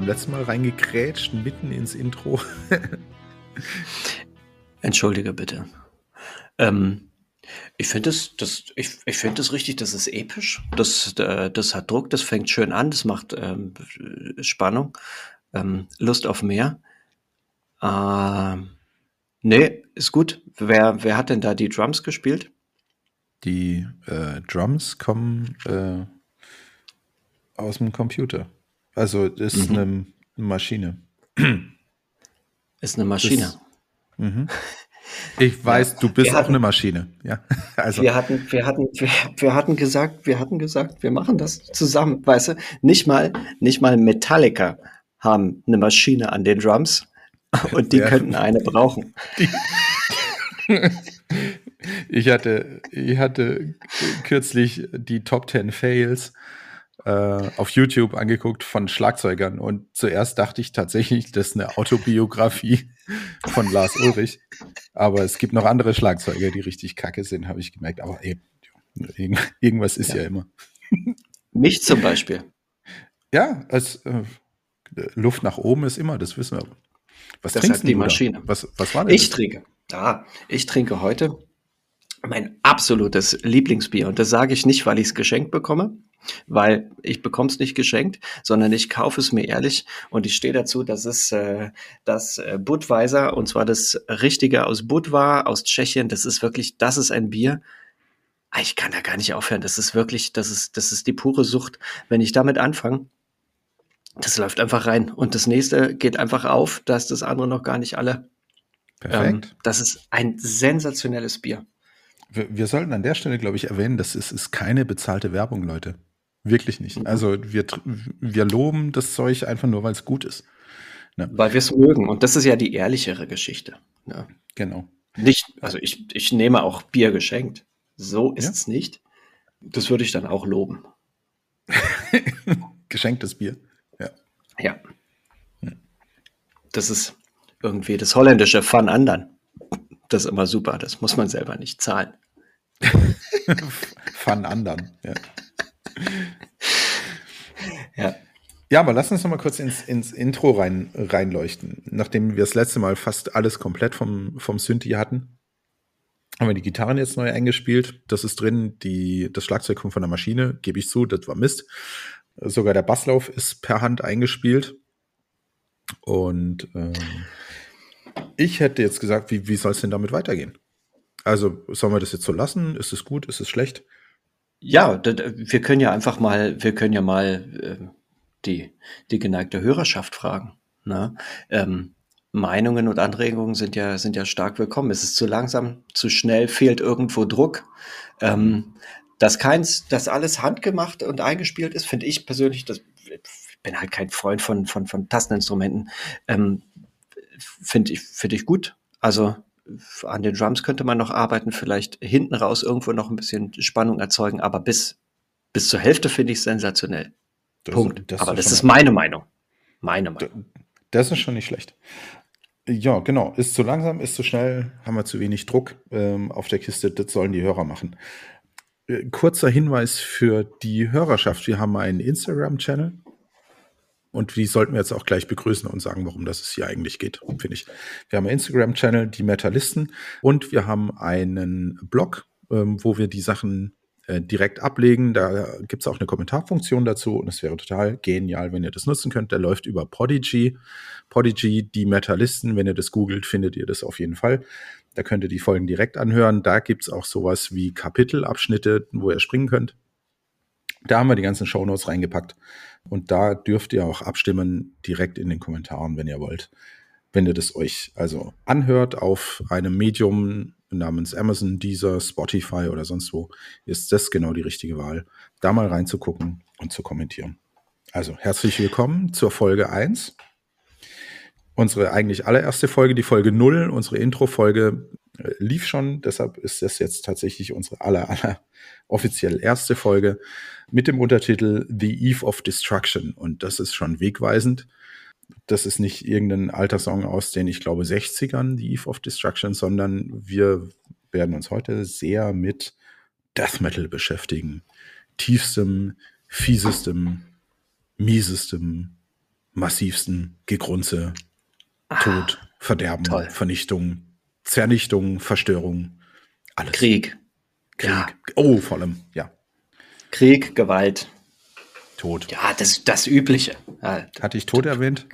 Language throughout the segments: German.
beim letzten Mal reingekrätscht, mitten ins Intro. Entschuldige bitte. Ähm, ich finde es, das, ich, ich finde das richtig, das ist episch. Das, äh, das hat Druck, das fängt schön an, das macht ähm, Spannung, ähm, Lust auf mehr. Ähm, nee, ist gut. Wer, wer hat denn da die Drums gespielt? Die äh, Drums kommen äh, aus dem Computer. Also das ist mhm. eine Maschine. Ist eine Maschine. Das, mhm. Ich weiß, ja. du bist auch hatten, eine Maschine. Ja, also. Wir hatten, wir hatten, wir, wir, hatten gesagt, wir hatten gesagt, wir machen das zusammen, weißt du? Nicht mal, nicht mal Metallica haben eine Maschine an den Drums und die ja. könnten eine brauchen. Ich hatte, ich hatte kürzlich die Top 10 Fails äh, auf YouTube angeguckt von Schlagzeugern und zuerst dachte ich tatsächlich, das ist eine Autobiografie von Lars Ulrich. Aber es gibt noch andere Schlagzeuger, die richtig kacke sind, habe ich gemerkt. Aber ey, irgendwas ist ja, ja immer. Mich zum Beispiel. Ja, als äh, Luft nach oben ist immer, das wissen wir. Was das trinkst du? die Maschine. Was, was war denn Ich das? trinke. Ja, ich trinke heute mein absolutes Lieblingsbier. Und das sage ich nicht, weil ich es geschenkt bekomme, weil ich bekomme es nicht geschenkt, sondern ich kaufe es mir ehrlich und ich stehe dazu, dass es äh, das äh, Budweiser und zwar das Richtige aus Budva aus Tschechien. Das ist wirklich, das ist ein Bier. Ah, ich kann da gar nicht aufhören. Das ist wirklich, das ist, das ist die pure Sucht. Wenn ich damit anfange, das läuft einfach rein und das nächste geht einfach auf, dass das andere noch gar nicht alle. Perfekt. Ähm, das ist ein sensationelles Bier. Wir, wir sollten an der Stelle, glaube ich, erwähnen, das ist, ist keine bezahlte Werbung, Leute. Wirklich nicht. Also wir, wir loben das Zeug einfach nur, weil es gut ist. Ne? Weil wir es mögen. Und das ist ja die ehrlichere Geschichte. Ne? Genau. Nicht, also ich, ich nehme auch Bier geschenkt. So ist ja? es nicht. Das würde ich dann auch loben. Geschenktes Bier. Ja. Ja. Das ist irgendwie das holländische Fun andern. Das ist immer super. Das muss man selber nicht zahlen. Fun anderen. Ja. Ja. Ja, aber lass uns noch mal kurz ins, ins Intro rein, reinleuchten. Nachdem wir das letzte Mal fast alles komplett vom, vom Synthi hatten, haben wir die Gitarren jetzt neu eingespielt. Das ist drin, die, das Schlagzeug kommt von der Maschine, gebe ich zu, das war Mist. Sogar der Basslauf ist per Hand eingespielt. Und ähm, ich hätte jetzt gesagt, wie, wie soll es denn damit weitergehen? Also sollen wir das jetzt so lassen? Ist es gut? Ist es schlecht? Ja, wir können ja einfach mal, wir können ja mal äh, die, die geneigte Hörerschaft fragen. Ne? Ähm, Meinungen und Anregungen sind ja, sind ja stark willkommen. Es ist zu langsam, zu schnell, fehlt irgendwo Druck. Ähm, dass keins, dass alles handgemacht und eingespielt ist, finde ich persönlich, das, ich bin halt kein Freund von, von, von Tasteninstrumenten, ähm, finde ich, finde ich gut. Also an den Drums könnte man noch arbeiten, vielleicht hinten raus irgendwo noch ein bisschen Spannung erzeugen, aber bis, bis zur Hälfte finde ich sensationell. Das, Punkt. Das aber das ist meine Meinung. Meine Meinung. Das ist schon nicht schlecht. Ja, genau. Ist zu langsam, ist zu schnell, haben wir zu wenig Druck ähm, auf der Kiste. Das sollen die Hörer machen. Äh, kurzer Hinweis für die Hörerschaft. Wir haben einen Instagram-Channel. Und die sollten wir jetzt auch gleich begrüßen und sagen, warum das es hier eigentlich geht, finde ich. Wir haben einen Instagram-Channel, die Metalisten, und wir haben einen Blog, ähm, wo wir die Sachen äh, direkt ablegen. Da gibt es auch eine Kommentarfunktion dazu und es wäre total genial, wenn ihr das nutzen könnt. Der läuft über Podigy. Podigy, die Metalisten, wenn ihr das googelt, findet ihr das auf jeden Fall. Da könnt ihr die Folgen direkt anhören. Da gibt es auch sowas wie Kapitelabschnitte, wo ihr springen könnt. Da haben wir die ganzen Shownotes reingepackt. Und da dürft ihr auch abstimmen direkt in den Kommentaren, wenn ihr wollt. Wenn ihr das euch also anhört auf einem Medium namens Amazon, Deezer, Spotify oder sonst wo, ist das genau die richtige Wahl, da mal reinzugucken und zu kommentieren. Also herzlich willkommen zur Folge 1. Unsere eigentlich allererste Folge, die Folge 0, unsere Intro-Folge äh, lief schon, deshalb ist das jetzt tatsächlich unsere aller, aller offiziell erste Folge mit dem Untertitel The Eve of Destruction. Und das ist schon wegweisend. Das ist nicht irgendein alter Song aus den, ich glaube, 60ern, The Eve of Destruction, sondern wir werden uns heute sehr mit Death Metal beschäftigen. Tiefstem, fiesestem, miesestem, massivsten Gegrunze, Tod, Verderben, toll. Vernichtung, Zernichtung, Verstörung, alles. Krieg. Krieg. Ja. Oh, vor allem, ja. Krieg, Gewalt. Tod. Ja, das das Übliche. Hatte ich Tod erwähnt?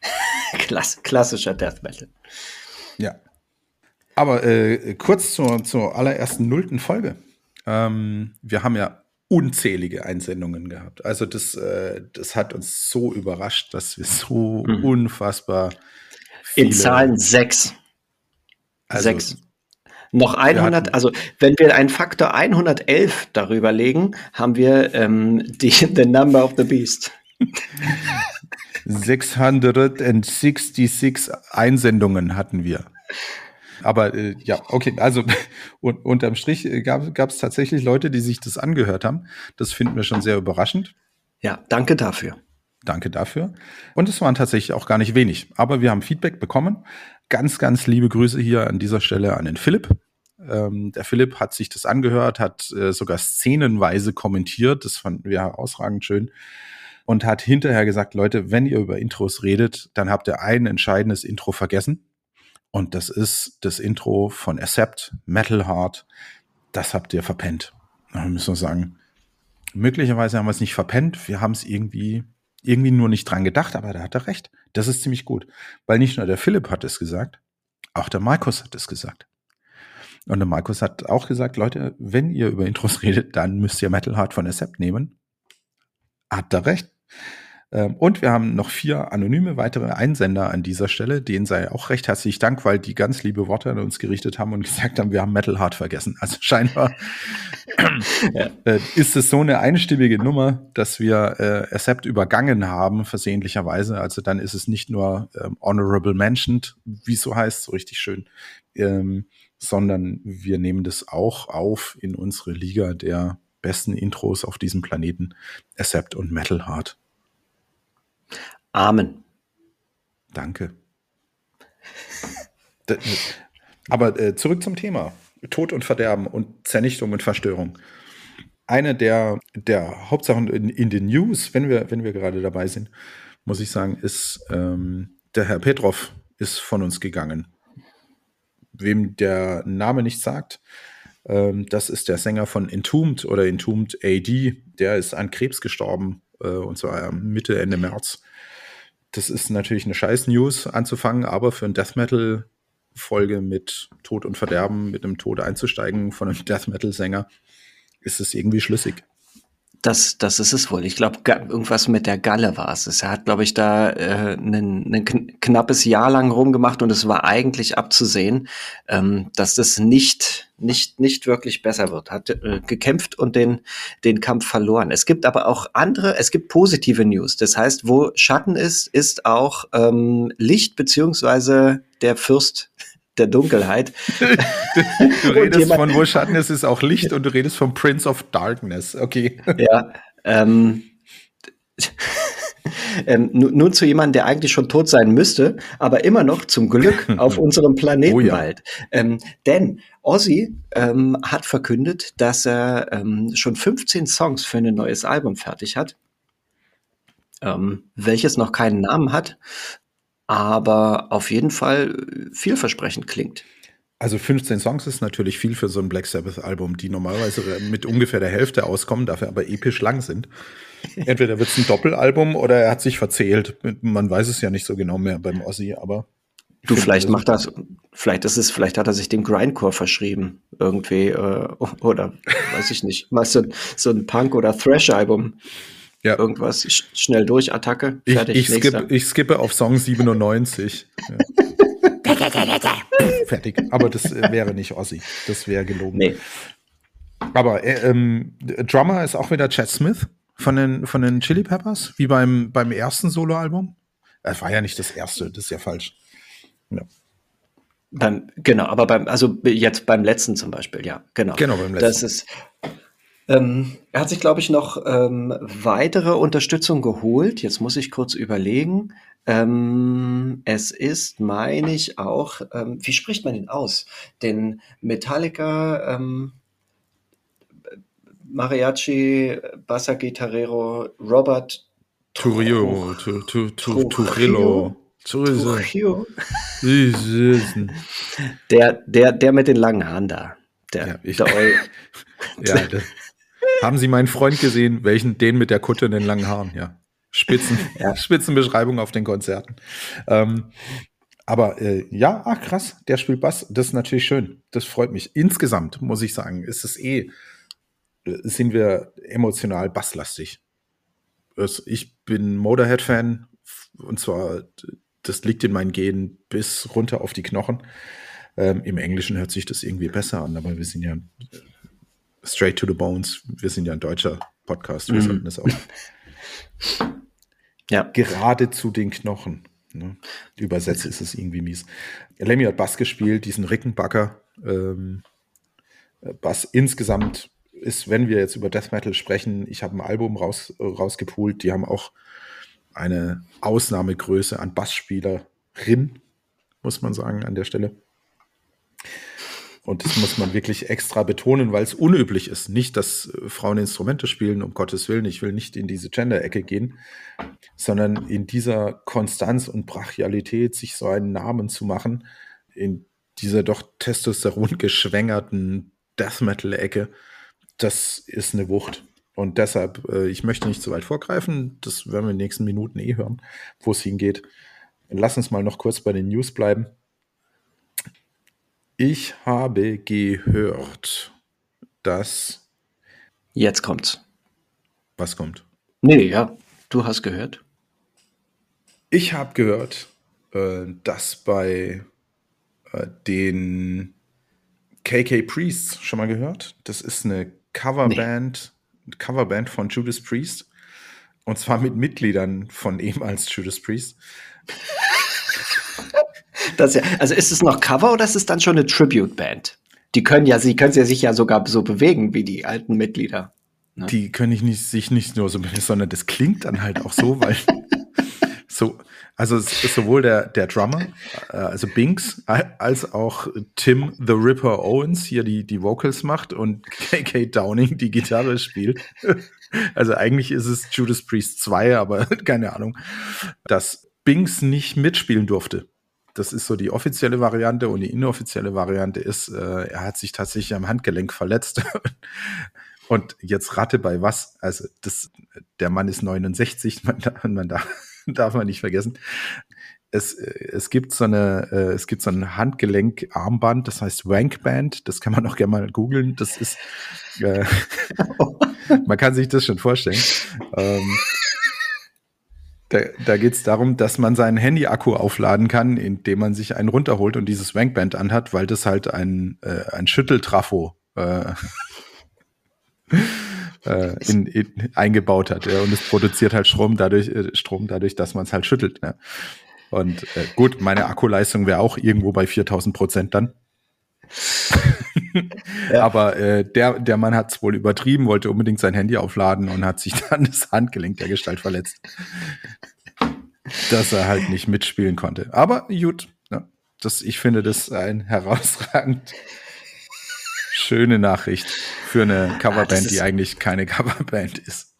klass, klassischer Death Metal. Ja. Aber äh, kurz zur, zur allerersten nullten Folge. Ähm, wir haben ja unzählige Einsendungen gehabt. Also das, äh, das hat uns so überrascht, dass wir so Mhm. unfassbar In Zahlen sechs. also, Sechs. Noch 100, hatten- also wenn wir einen Faktor 111 darüber legen, haben wir ähm, die, the number of the beast. 666 Einsendungen hatten wir. Aber äh, ja, okay, also un unterm Strich äh, gab es tatsächlich Leute, die sich das angehört haben. Das finden wir schon sehr überraschend. Ja, danke dafür. Danke dafür. Und es waren tatsächlich auch gar nicht wenig. Aber wir haben Feedback bekommen. Ganz, ganz liebe Grüße hier an dieser Stelle an den Philipp. Ähm, der Philipp hat sich das angehört, hat äh, sogar szenenweise kommentiert. Das fanden wir herausragend schön. Und hat hinterher gesagt, Leute, wenn ihr über Intros redet, dann habt ihr ein entscheidendes Intro vergessen. Und das ist das Intro von Accept, Metal Heart. Das habt ihr verpennt. Da müssen wir sagen, möglicherweise haben wir es nicht verpennt. Wir haben es irgendwie, irgendwie nur nicht dran gedacht, aber da hat er recht. Das ist ziemlich gut. Weil nicht nur der Philipp hat es gesagt, auch der Markus hat es gesagt. Und der Markus hat auch gesagt, Leute, wenn ihr über Intros redet, dann müsst ihr Metal Heart von Accept nehmen. Hat er recht. Ähm, Und wir haben noch vier anonyme weitere Einsender an dieser Stelle. Denen sei auch recht herzlich Dank, weil die ganz liebe Worte an uns gerichtet haben und gesagt haben, wir haben Metal Heart vergessen. Also scheinbar Ja. äh, ist es so eine einstimmige Nummer, dass wir äh, Accept übergangen haben, versehentlicherweise. Also dann ist es nicht nur ähm, Honorable Mentioned, wie es so heißt, so richtig schön, ähm, sondern wir nehmen das auch auf in unsere Liga der besten Intros auf diesem Planeten, Accept und Metal Heart. Amen. Danke. D- Aber äh, zurück zum Thema. Tod und Verderben und Zernichtung und Verstörung. Eine der, der Hauptsachen in, in den News, wenn wir, wenn wir gerade dabei sind, muss ich sagen, ist, ähm, der Herr Petrov ist von uns gegangen. Wem der Name nicht sagt, ähm, das ist der Sänger von Entombed oder Entombed AD. Der ist an Krebs gestorben, äh, und zwar Mitte, Ende März. Das ist natürlich eine scheiß News anzufangen, aber für ein Death Metal Folge mit Tod und Verderben, mit einem Tod einzusteigen von einem Death Metal Sänger, ist es irgendwie schlüssig. Das, das ist es wohl. Ich glaube, irgendwas mit der Galle war es. Er hat, glaube ich, da äh, ein, ein kn knappes Jahr lang rumgemacht und es war eigentlich abzusehen, ähm, dass das nicht, nicht, nicht wirklich besser wird. Hat äh, gekämpft und den, den Kampf verloren. Es gibt aber auch andere, es gibt positive News. Das heißt, wo Schatten ist, ist auch ähm, Licht beziehungsweise der Fürst der Dunkelheit. Du redest von wo Schatten ist, ist auch Licht und du redest vom Prince of Darkness. Okay. Ja. Ähm, ähm, nun, zu jemandem, der eigentlich schon tot sein müsste, aber immer noch zum Glück auf unserem Planeten Oh ja. weilt. Ähm, denn Ozzy ähm, hat verkündet, dass er ähm, schon 15 Songs für ein neues Album fertig hat, ähm, welches noch keinen Namen hat, aber auf jeden Fall vielversprechend klingt. Also 15 Songs ist natürlich viel für so ein Black Sabbath Album, die normalerweise mit ungefähr der Hälfte auskommen, dafür aber episch lang sind. Entweder wird es ein Doppelalbum oder er hat sich verzählt. Man weiß es ja nicht so genau mehr beim Ozzy, aber Du, vielleicht macht das, vielleicht ist es, vielleicht hat er sich dem Grindcore verschrieben, irgendwie, äh, oder weiß ich nicht, was so, so ein Punk- oder Thrash-Album, ja. irgendwas, sch schnell durch, Attacke, Ich, fertig, ich, nächster. skippe, ich skippe auf Song 97. Ja. Fertig. Aber das äh, wäre nicht Ozzy. Das wäre gelogen. Nee, Aber äh, ähm, Drummer ist auch wieder Chad Smith von den, von den Chili Peppers, wie beim, beim ersten Soloalbum. Es war ja nicht das erste, das ist ja falsch. Ja. beim, genau, aber beim, also jetzt beim letzten zum Beispiel, ja, genau. Genau, beim letzten. Das ist, ähm, er hat sich, glaube ich, noch ähm, weitere Unterstützung geholt. Jetzt muss ich kurz überlegen. Ähm, es ist, meine ich, auch, ähm, wie spricht man ihn aus? Den Metallica, ähm, Mariachi, Bassa Gitarrero, Robert Turio, Turillo, Trujillo. Der, der, der mit den langen Haaren da. Der, Ja, ich- der Ja, das, haben Sie meinen Freund gesehen? Welchen? Den mit der Kutte und den langen Haaren, ja. Spitzen, Ja. Spitzenbeschreibung auf den Konzerten. Ähm, aber äh, ja, ach krass, der spielt Bass. Das ist natürlich schön. Das freut mich. Insgesamt muss ich sagen, ist es eh, äh, sind wir emotional basslastig. Ich bin Motorhead-Fan und zwar, das liegt in meinen Genen bis runter auf die Knochen. Ähm, Im Englischen hört sich das irgendwie besser an, aber wir sind ja straight to the bones. Wir sind ja ein deutscher Podcast. Wir Mhm. sollten das auch ja, gerade zu den Knochen. Ne? Übersetzt ist es irgendwie mies. Lemmy hat Bass gespielt, diesen Rickenbacker. Ähm, Bass insgesamt ist, wenn wir jetzt über Death Metal sprechen, ich habe ein Album raus, rausgepult, die haben auch eine Ausnahmegröße an Bassspielerin, muss man sagen, an der Stelle. Und das muss man wirklich extra betonen, weil es unüblich ist. Nicht, dass äh, Frauen Instrumente spielen, um Gottes Willen. Ich will nicht in diese Gender-Ecke gehen, sondern in dieser Konstanz und Brachialität sich so einen Namen zu machen, in dieser doch Testosteron geschwängerten Death Metal-Ecke, das ist eine Wucht. Und deshalb, äh, ich möchte nicht zu weit vorgreifen, das werden wir in den nächsten Minuten eh hören, wo es hingeht. Lass uns mal noch kurz bei den News bleiben. Ich habe gehört, dass jetzt kommt's. was kommt. Nee, ja, du hast gehört. Ich habe gehört, äh, dass bei äh, den KK Priests schon mal gehört. Das ist eine Coverband, Coverband von Judas Priest. Und zwar mit Mitgliedern von ehemals Judas Priest. Das ja, also ist es noch Cover oder ist es dann schon eine Tribute-Band? Die können ja, sie können ja sich ja sogar so bewegen wie die alten Mitglieder. Ne? Die können ich nicht, sich nicht nur so, sondern das klingt dann halt auch so, weil so, also es ist sowohl der, der Drummer, äh, also Binks, als auch Tim the Ripper Owens hier die, die Vocals macht und KK Downing die Gitarre spielt. Also eigentlich ist es Judas Priest 2, aber keine Ahnung, dass Binks nicht mitspielen durfte. Das ist so die offizielle Variante und die inoffizielle Variante ist, äh, er hat sich tatsächlich am Handgelenk verletzt. Und jetzt rate bei was? Also das, der Mann ist 69, man, man darf, darf man nicht vergessen. Es, es gibt so eine, äh, es gibt so ein Handgelenk-Armband, das heißt Wankband. Das kann man auch gerne mal googeln. Das ist, äh, man kann sich das schon vorstellen. Ähm, da da geht es darum, dass man seinen Handy-Akku aufladen kann, indem man sich einen runterholt und dieses Wankband anhat, weil das halt ein, äh, ein Schütteltrafo äh, äh, in, in, eingebaut hat. Ja, und es produziert halt Strom dadurch, äh, Strom dadurch, dass man es halt schüttelt. Ja. Und äh, gut, meine Akkuleistung wäre auch irgendwo bei 4000 Prozent dann. Ja. Aber äh, der, der Mann hat es wohl übertrieben, wollte unbedingt sein Handy aufladen und hat sich dann das Handgelenk der Gestalt verletzt. Dass er halt nicht mitspielen konnte. Aber gut, ja, das, ich finde das ein herausragend schöne Nachricht für eine Coverband, ist- die eigentlich keine Coverband ist.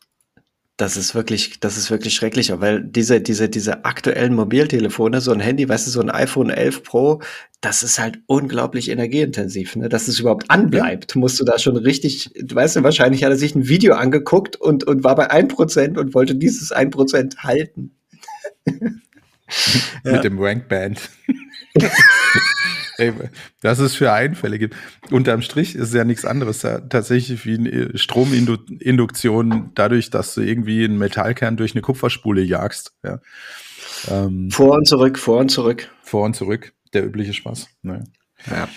Das ist wirklich, das ist wirklich schrecklich, weil diese, diese, diese aktuellen Mobiltelefone, so ein Handy, weißt du, so ein iPhone 11 Pro, das ist halt unglaublich energieintensiv, ne? Dass es überhaupt anbleibt, musst du da schon richtig, weißt du, wahrscheinlich hat er sich ein Video angeguckt und, und war bei 1% und wollte dieses 1% halten. Ja. mit dem Rankband. Ey, was es für Einfälle gibt. Unterm Strich ist es ja nichts anderes. Ja, tatsächlich wie eine Strominduktion dadurch, dass du irgendwie einen Metallkern durch eine Kupferspule jagst. Ja. Ähm, Vor und zurück, vor und zurück. vor und zurück, der übliche Spaß. Ne? Ja.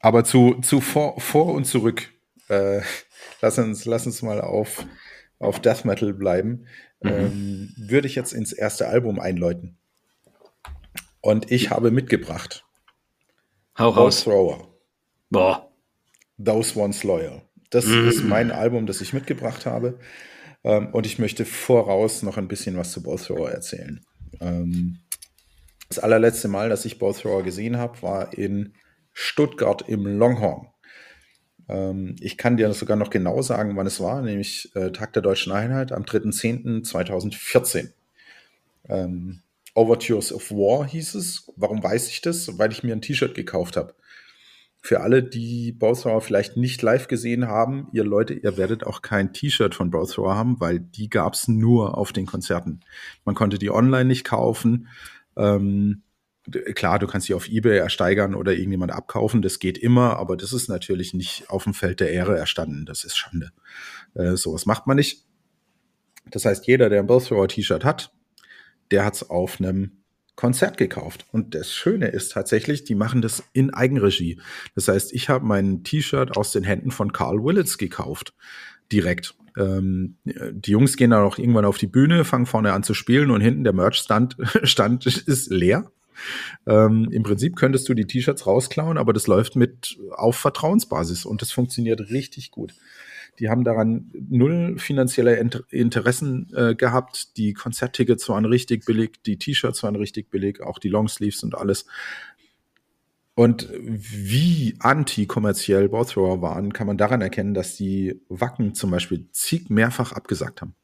Aber zu, zu vor, vor und zurück. Äh, lass, uns, lass uns mal auf, auf Death Metal bleiben. Mhm. Ähm, würde ich jetzt ins erste Album einläuten. Und ich habe mitgebracht Hau raus. Thrower, Boah. Those Once Loyal. Das Mhm. ist mein Album, das ich mitgebracht habe. Ähm, und ich möchte voraus noch ein bisschen was zu Bolt Thrower erzählen. Ähm, das allerletzte Mal, dass ich Bolt Thrower gesehen habe, war in Stuttgart im Longhorn. Ähm, ich kann dir sogar noch genau sagen, wann es war, nämlich äh, Tag der Deutschen Einheit am 3.10.2014. Ähm, Overtures of War hieß es. Warum weiß ich das? Weil ich mir ein T-Shirt gekauft habe. Für alle, die Bowthrower vielleicht nicht live gesehen haben, ihr Leute, ihr werdet auch kein T-Shirt von Bowthrower haben, weil die gab's nur auf den Konzerten. Man konnte die online nicht kaufen. Ähm, klar, du kannst sie auf Ebay ersteigern oder irgendjemand abkaufen, das geht immer, aber das ist natürlich nicht auf dem Feld der Ehre erstanden. Das ist Schande. Äh, sowas macht man nicht. Das heißt, jeder, der ein Bowthrower T-Shirt hat, der hat's auf einem Konzert gekauft. Und das Schöne ist tatsächlich, die machen das in Eigenregie. Das heißt, ich habe mein T-Shirt aus den Händen von Carl Willits gekauft. Direkt. Ähm, die Jungs gehen dann auch irgendwann auf die Bühne, fangen vorne an zu spielen und hinten der Merch-Stand Stand ist leer. Ähm, Im Prinzip könntest du die T-Shirts rausklauen, aber das läuft mit auf Vertrauensbasis und das funktioniert richtig gut. Die haben daran null finanzielle Interessen äh, gehabt. Die Konzerttickets waren richtig billig, die T-Shirts waren richtig billig, auch die Longsleeves und alles. Und wie anti-kommerziell Bowthrower waren, kann man daran erkennen, dass die Wacken zum Beispiel zig mehrfach abgesagt haben.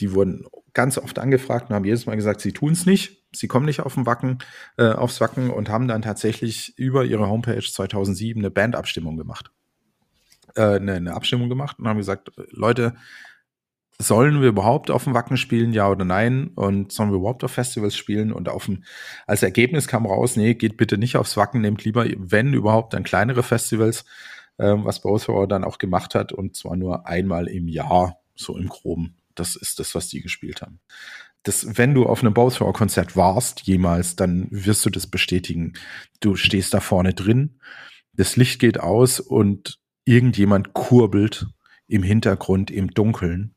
Die wurden ganz oft angefragt und haben jedes Mal gesagt, sie tun es nicht, sie kommen nicht auf Wacken, äh, aufs Wacken und haben dann tatsächlich über ihre Homepage 2007 eine Bandabstimmung gemacht äh, eine, eine Abstimmung gemacht und haben gesagt, Leute, sollen wir überhaupt auf dem Wacken spielen, ja oder nein? Und sollen wir überhaupt auf Festivals spielen? Und auf dem, als Ergebnis kam raus, nee, geht bitte nicht aufs Wacken, nehmt lieber, wenn überhaupt, dann kleinere Festivals, ähm, was Bowser dann auch gemacht hat, und zwar nur einmal im Jahr, so im Groben. Das ist das, was die gespielt haben. Das, wenn du auf einem Bowser-Konzert warst, jemals, dann wirst du das bestätigen. Du stehst da vorne drin, das Licht geht aus und irgendjemand kurbelt im Hintergrund im Dunkeln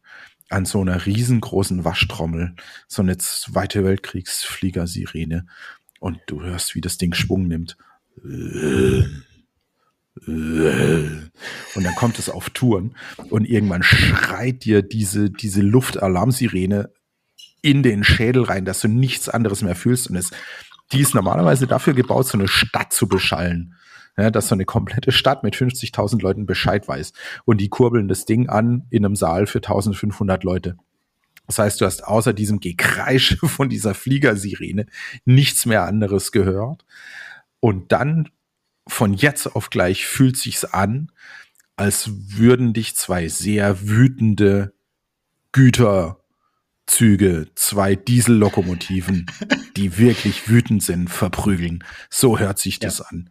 an so einer riesengroßen Waschtrommel, so eine Zweite Weltkriegsfliegersirene und du hörst, wie das Ding Schwung nimmt. Und dann kommt es auf Touren und irgendwann schreit dir diese, diese Luftalarmsirene in den Schädel rein, dass du nichts anderes mehr fühlst und es, die ist normalerweise dafür gebaut, so eine Stadt zu beschallen ja, dass so eine komplette Stadt mit 50.000 Leuten Bescheid weiß. Und die kurbeln das Ding an in einem Saal für 1500 Leute. Das heißt, du hast außer diesem Gekreisch von dieser Fliegersirene nichts mehr anderes gehört. Und dann von jetzt auf gleich fühlt sich's an, als würden dich zwei sehr wütende Güterzüge, zwei Diesellokomotiven, die wirklich wütend sind, verprügeln. So hört sich das ja. an.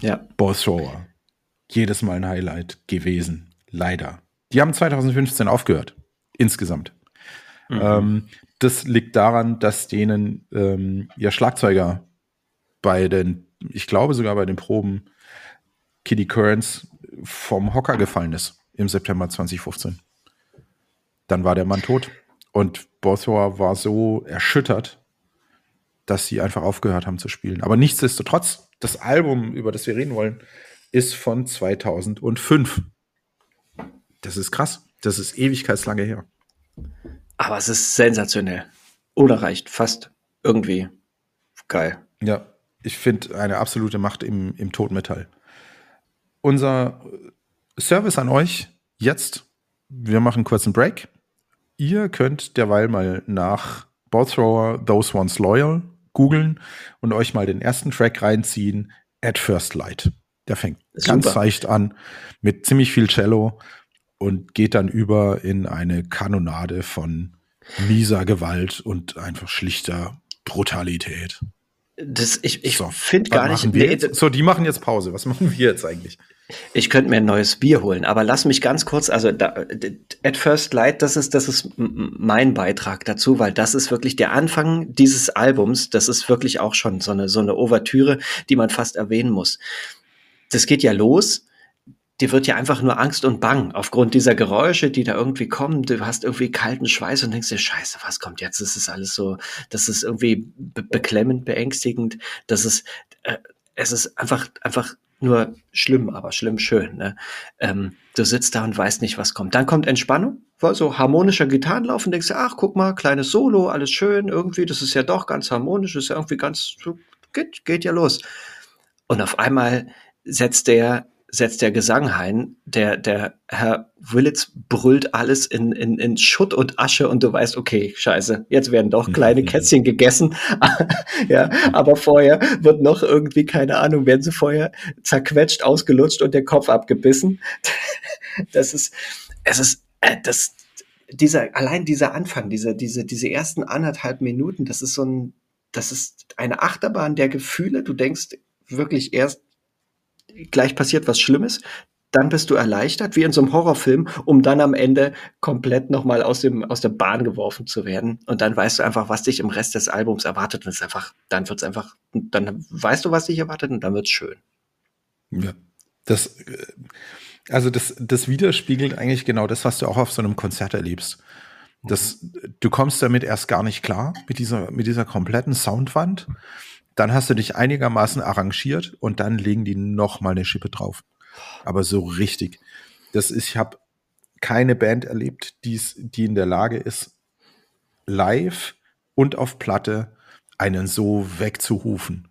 Ja. Bowthrower. Jedes Mal ein Highlight gewesen. Leider. Die haben 2015 aufgehört. Insgesamt. Mhm. Ähm, das liegt daran, dass denen ähm, ja Schlagzeuger bei den, ich glaube sogar bei den Proben, Kitty Currents vom Hocker gefallen ist im September 2015. Dann war der Mann tot. Und Boswar war so erschüttert, dass sie einfach aufgehört haben zu spielen. Aber nichtsdestotrotz das Album, über das wir reden wollen, ist von 2005. Das ist krass. Das ist ewigkeitslange her. Aber es ist sensationell. Oder reicht fast irgendwie geil. Ja, ich finde eine absolute Macht im, im Todmetall. Unser Service an euch jetzt. Wir machen einen kurzen Break. Ihr könnt derweil mal nach Bowthrower Those Ones Loyal googeln und euch mal den ersten Track reinziehen, At First Light. Der fängt Super. ganz seicht an mit ziemlich viel Cello und geht dann über in eine Kanonade von mieser Gewalt und einfach schlichter Brutalität. Das, ich ich so, finde gar nicht. Nee, so, die machen jetzt Pause. Was machen wir jetzt eigentlich? Ich könnte mir ein neues Bier holen, aber lass mich ganz kurz, also da, at first light, das ist, das ist mein Beitrag dazu, weil das ist wirklich der Anfang dieses Albums. Das ist wirklich auch schon so eine, so eine Ouvertüre, die man fast erwähnen muss. Das geht ja los. Dir wird ja einfach nur Angst und Bang aufgrund dieser Geräusche, die da irgendwie kommen. Du hast irgendwie kalten Schweiß und denkst dir, Scheiße, was kommt jetzt? Das ist alles so, das ist irgendwie be beklemmend, beängstigend. Das ist, äh, es ist einfach, einfach nur schlimm, aber schlimm schön. Ne? Ähm, du sitzt da und weißt nicht, was kommt. Dann kommt Entspannung, so harmonischer Gitarrenlauf und denkst dir, ach, guck mal, kleines Solo, alles schön, irgendwie, das ist ja doch ganz harmonisch, ist ja irgendwie ganz, geht, geht ja los. Und auf einmal setzt der setzt der Gesang ein, der, der Herr Willits brüllt alles in, in, in Schutt und Asche und du weißt, okay, scheiße, jetzt werden doch kleine Kätzchen gegessen. ja, aber vorher wird noch irgendwie, keine Ahnung, werden sie vorher zerquetscht, ausgelutscht und der Kopf abgebissen. das ist, es ist, äh, das, dieser, allein dieser Anfang, diese, diese, diese ersten anderthalb Minuten, das ist so ein, das ist eine Achterbahn der Gefühle. Du denkst wirklich erst, gleich passiert was Schlimmes, dann bist du erleichtert, wie in so einem Horrorfilm, um dann am Ende komplett nochmal aus, dem, aus der Bahn geworfen zu werden. Und dann weißt du einfach, was dich im Rest des Albums erwartet. Und es ist einfach, dann wird's einfach, dann weißt du, was dich erwartet und dann wird's schön. Ja. Das, äh, also das, das widerspiegelt eigentlich genau das, was du auch auf so einem Konzert erlebst. Das, du kommst damit erst gar nicht klar, mit dieser, mit dieser kompletten Soundwand. Dann hast du dich einigermaßen arrangiert und dann legen die noch mal eine Schippe drauf. Aber so richtig. Das ist, ich habe keine Band erlebt, die's, die in der Lage ist, live und auf Platte einen so wegzurufen.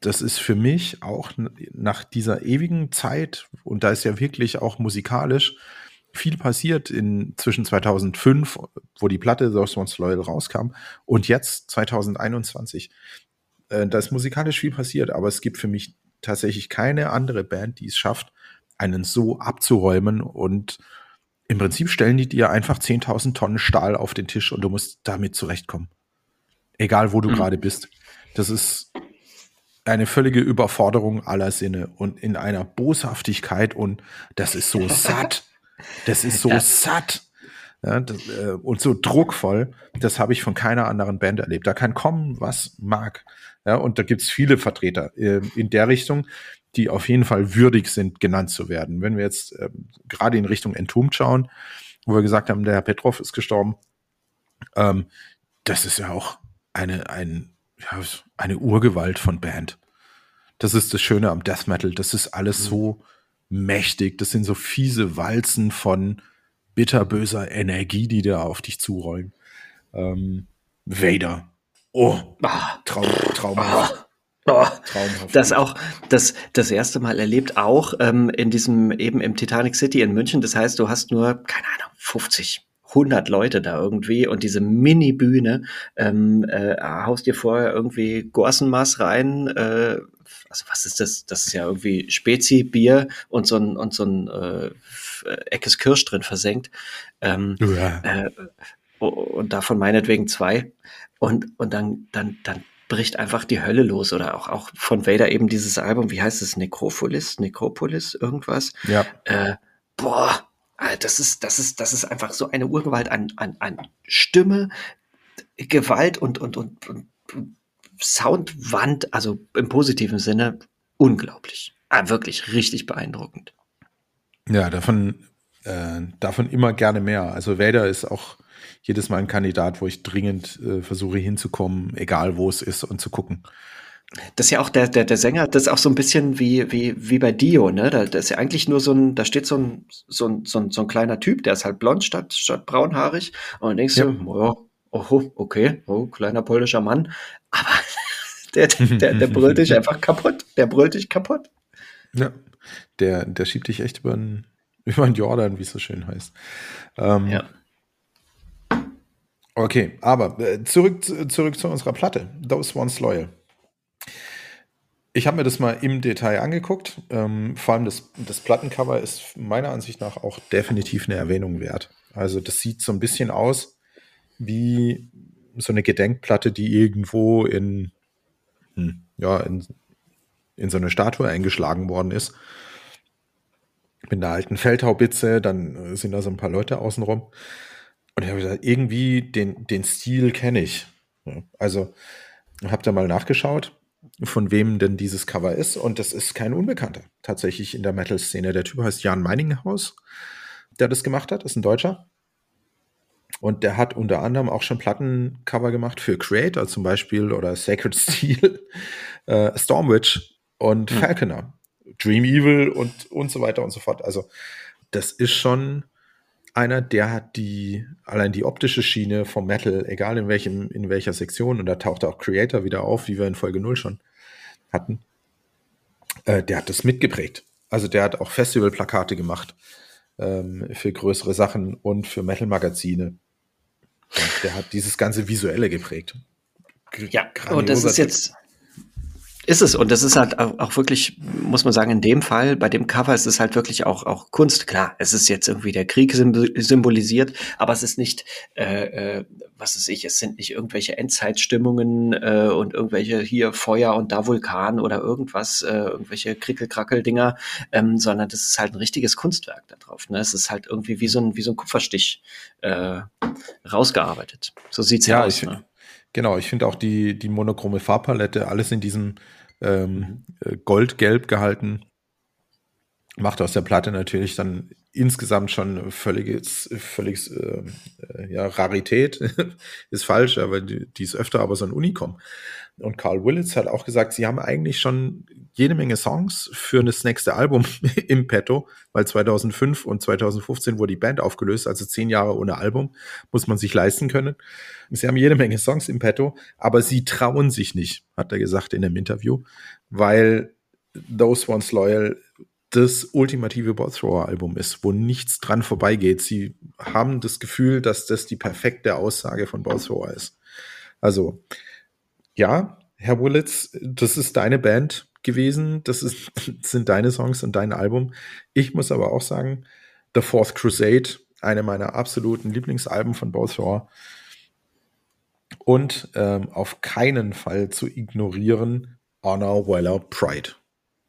Das ist für mich auch nach dieser ewigen Zeit, und da ist ja wirklich auch musikalisch viel passiert in zwischen 2005, wo die Platte Those Ones Loyal rauskam, und jetzt 2021. Äh, da ist musikalisch viel passiert, aber es gibt für mich tatsächlich keine andere Band, die es schafft, einen so abzuräumen und im Prinzip stellen die dir einfach 10.000 Tonnen Stahl auf den Tisch und du musst damit zurechtkommen. Egal, wo du mhm. gerade bist. Das ist eine völlige Überforderung aller Sinne und in einer Boshaftigkeit und das ist so satt. Das ist so ja. satt. Ja, das, äh, und so druckvoll, das habe ich von keiner anderen Band erlebt. Da kann kommen, was mag. Ja, und da gibt's viele Vertreter äh, in der Richtung, die auf jeden Fall würdig sind, genannt zu werden. Wenn wir jetzt äh, gerade in Richtung Entombed schauen, wo wir gesagt haben, der Herr Petrov ist gestorben, ähm, das ist ja auch eine, ein, ja, eine Urgewalt von Band. Das ist das Schöne am Death Metal. Das ist alles mhm. so mächtig. Das sind so fiese Walzen von bitterböser Energie, die da auf dich zurollen. Ähm, Vader Oh, ah. Traum, traumhaft. Oh, Traumhaft. Das auch das, das erste Mal erlebt, auch ähm, in diesem, eben im Titanic City in München. Das heißt, du hast nur, keine Ahnung, 50, 100 Leute da irgendwie und diese Mini-Bühne, ähm, äh, haust dir vorher irgendwie Gorsenmaß rein, äh, also was ist das? Das ist ja irgendwie Spezi-Bier und so ein, und so ein äh, Eckes Kirsch drin versenkt. Ähm, ja. äh, und davon meinetwegen zwei. Und, und dann, dann, dann bricht einfach die Hölle los. Oder auch, auch von Vader eben dieses Album, wie heißt es? Necropolis? Necropolis? Irgendwas? Ja. Äh, boah, das ist, das ist, das ist einfach so eine Urgewalt an, an, an Stimme, Gewalt und, und, und, und Soundwand, also im positiven Sinne, unglaublich. Ah, wirklich richtig beeindruckend. Ja, davon, äh, davon immer gerne mehr. Also Vader ist auch jedes Mal ein Kandidat, wo ich dringend äh, versuche hinzukommen, egal wo es ist und zu gucken. Das ist ja auch der, der, der Sänger, das ist auch so ein bisschen wie, wie, wie bei Dio, ne? Da, das ist ja eigentlich nur so ein, da steht so ein, so ein, so ein, so ein kleiner Typ, der ist halt blond statt, statt braunhaarig. Und dann denkst ja. du, oh, oh, okay, oh, kleiner polnischer Mann. Aber der, der, der brüllt dich einfach kaputt. Der brüllt dich kaputt. Ja, der, der schiebt dich echt über einen, über einen Jordan, wie es so schön heißt. Ähm, ja. Okay, aber äh, zurück, zurück zu unserer Platte. Those Ones Loyal. Ich habe mir das mal im Detail angeguckt. Ähm, vor allem das, das Plattencover ist meiner Ansicht nach auch definitiv eine Erwähnung wert. Also das sieht so ein bisschen aus wie so eine Gedenkplatte, die irgendwo in, hm, ja, in, in so eine Statue eingeschlagen worden ist. Mit einer alten Feldhaubitze, dann sind da so ein paar Leute außenrum. Und ich habe gesagt, irgendwie den, den Stil kenne ich. Also habe da mal nachgeschaut, von wem denn dieses Cover ist. Und das ist kein Unbekannter tatsächlich in der Metal-Szene. Der Typ heißt Jan Meininghaus, der das gemacht hat, ist ein Deutscher. Und der hat unter anderem auch schon Plattencover gemacht für Creator zum Beispiel oder Sacred Steel, äh, Stormwitch und hm. Falconer, Dream Evil und, und so weiter und so fort. Also das ist schon einer, der hat die, allein die optische Schiene vom Metal, egal in welchem, in welcher Sektion, und da taucht auch Creator wieder auf, wie wir in Folge 0 schon hatten, äh, der hat das mitgeprägt. Also der hat auch Festivalplakate gemacht ähm, für größere Sachen und für Metal-Magazine. Der hat dieses ganze Visuelle geprägt. Ja, und das ist jetzt, ist es. Und das ist halt auch wirklich, muss man sagen, in dem Fall, bei dem Cover ist es halt wirklich auch, auch Kunst. Klar, es ist jetzt irgendwie der Krieg symbolisiert, aber es ist nicht, äh, äh, was weiß ich, es sind nicht irgendwelche Endzeitstimmungen äh, und irgendwelche hier Feuer und da Vulkan oder irgendwas, äh, irgendwelche Krickelkrackel-Dinger, ähm, sondern das ist halt ein richtiges Kunstwerk da drauf. Ne? Es ist halt irgendwie wie so ein, wie so ein Kupferstich äh, rausgearbeitet. So sieht's ja aus. Ich, ne? Genau, ich finde auch die, die monochrome Farbpalette, alles in diesem ähm, äh, Goldgelb gehalten, macht aus der Platte natürlich dann insgesamt schon völliges, völliges äh, äh, ja, Rarität, ist falsch, aber die, die ist öfter aber so ein Unikom. Und Carl Willits hat auch gesagt, sie haben eigentlich schon jede Menge Songs für das nächste Album im Petto, weil 2005 und 2015 wurde die Band aufgelöst, also zehn Jahre ohne Album, muss man sich leisten können. Sie haben jede Menge Songs im Petto, aber sie trauen sich nicht, hat er gesagt in dem Interview, weil Those Ones Loyal das ultimative Ballthrower-Album ist, wo nichts dran vorbeigeht. Sie haben das Gefühl, dass das die perfekte Aussage von Ballthrower ist. Also, ja, Herr Willits, das ist deine Band gewesen, das, ist, das sind deine Songs und dein Album. Ich muss aber auch sagen, The Fourth Crusade, eine meiner absoluten Lieblingsalben von Ballthrower. Und ähm, auf keinen Fall zu ignorieren Honor, Weller, Pride.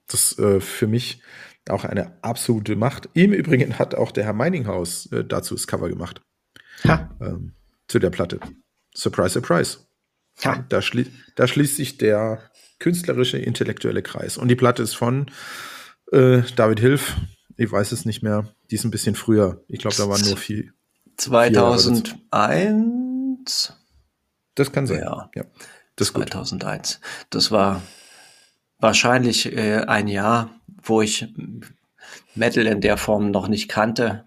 Das äh, für mich auch eine absolute Macht. Im Übrigen hat auch der Herr Meininghaus äh, dazu das Cover gemacht. Ähm, zu der Platte. Surprise, surprise. Ja. Da, schli da, schließt sich der künstlerische, intellektuelle Kreis. Und die Platte ist von äh, David Hilf. Ich weiß es nicht mehr. Die ist ein bisschen früher. Ich glaube, da waren nur vier. 2001? Das kann sein. Ja. ja. Das 2001. Gut. Das war wahrscheinlich äh, ein Jahr, wo ich Metal in der Form noch nicht kannte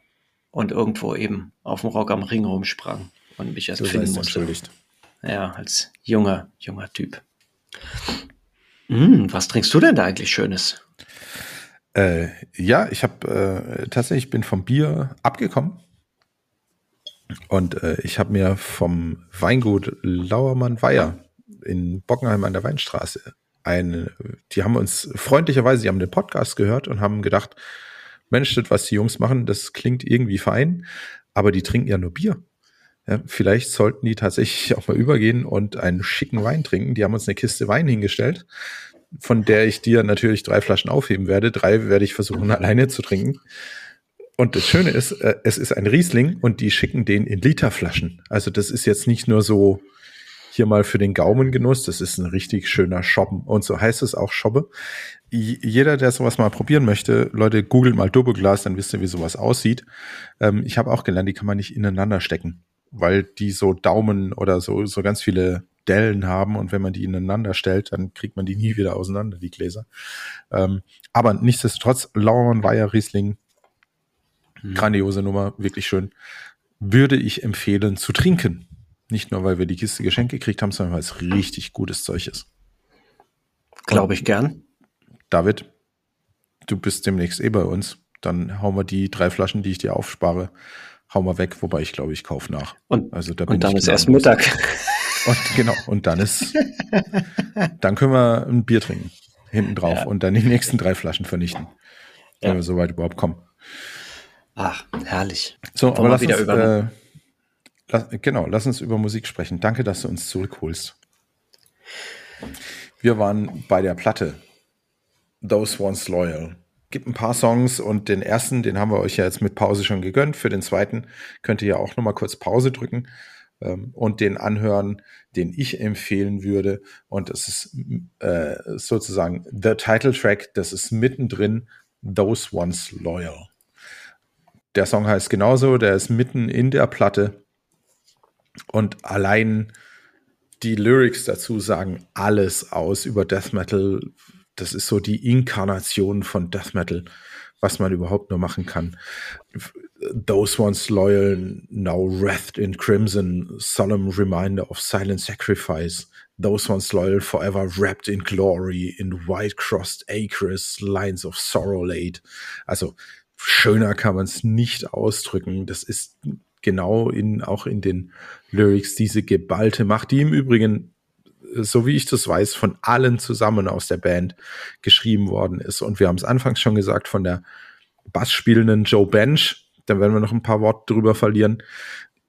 und irgendwo eben auf dem Rock am Ring rumsprang und mich erst so finden musste. Entschuldigt. Ja, als junger, junger Typ. Hm, was trinkst du denn da eigentlich Schönes? Äh, ja, ich habe äh, tatsächlich bin vom Bier abgekommen und äh, ich habe mir vom Weingut Lauermann Weiher in Bockenheim an der Weinstraße eine, die haben uns freundlicherweise, die haben den Podcast gehört und haben gedacht, Mensch, das, was die Jungs machen, das klingt irgendwie fein, aber die trinken ja nur Bier. Ja, vielleicht sollten die tatsächlich auch mal übergehen und einen schicken Wein trinken. Die haben uns eine Kiste Wein hingestellt, von der ich dir natürlich drei Flaschen aufheben werde. Drei werde ich versuchen, alleine zu trinken. Und das Schöne ist, äh, es ist ein Riesling und die schicken den in Literflaschen. Also das ist jetzt nicht nur so hier mal für den Gaumengenuss. Das ist ein richtig schöner Shoppen. Und so heißt es auch Shoppe. Jeder, der sowas mal probieren möchte, Leute, googelt mal Doppelglas, dann wisst ihr, wie sowas aussieht. Ähm, ich habe auch gelernt, die kann man nicht ineinander stecken, weil die so Daumen oder so, so ganz viele Dellen haben und wenn man die ineinander stellt, dann kriegt man die nie wieder auseinander, die Gläser. Ähm, aber nichtsdestotrotz, Lauermann Weiher Riesling, hm. grandiose Nummer, wirklich schön. Würde ich empfehlen zu trinken. Nicht nur, weil wir die Kiste geschenkt gekriegt haben, sondern weil es richtig gutes Zeug ist. Glaube ich gern. David, du bist demnächst eh bei uns. Dann hauen wir die drei Flaschen, die ich dir aufspare, hauen wir weg, wobei ich glaube, ich kaufe nach. Und, also da und dann ist erst Mittag. Und genau, und dann ist, dann können wir ein Bier trinken hinten drauf ja. und dann die nächsten drei Flaschen vernichten, wenn ja. wir so weit überhaupt kommen. Ach, herrlich. So, Wollen aber lass wieder uns, über äh, Lass, genau, lass uns über Musik sprechen. Danke, dass du uns zurückholst. Wir waren bei der Platte Those Ones Loyal. Gibt ein paar Songs und den ersten, den haben wir euch ja jetzt mit Pause schon gegönnt. Für den zweiten könnt ihr ja auch nochmal kurz Pause drücken ähm, und den anhören, den ich empfehlen würde. Und das ist äh, sozusagen the Title Track. Das ist mittendrin Those Ones Loyal. Der Song heißt genauso, der ist mitten in der Platte und allein die Lyrics dazu sagen alles aus über Death Metal. Das ist so die Inkarnation von Death Metal, was man überhaupt nur machen kann. Those once loyal, now wreathed in crimson, solemn reminder of silent sacrifice. Those Ones Loyal Forever Wrapped in Glory, in White Crossed Acres, Lines of Sorrow Laid. Also schöner kann man es nicht ausdrücken. Das ist genau in, auch in den Lyrics diese geballte Macht, die im Übrigen, so wie ich das weiß, von allen zusammen aus der Band geschrieben worden ist. Und wir haben es anfangs schon gesagt, von der Bassspielenden Joe Bench, da werden wir noch ein paar Worte drüber verlieren,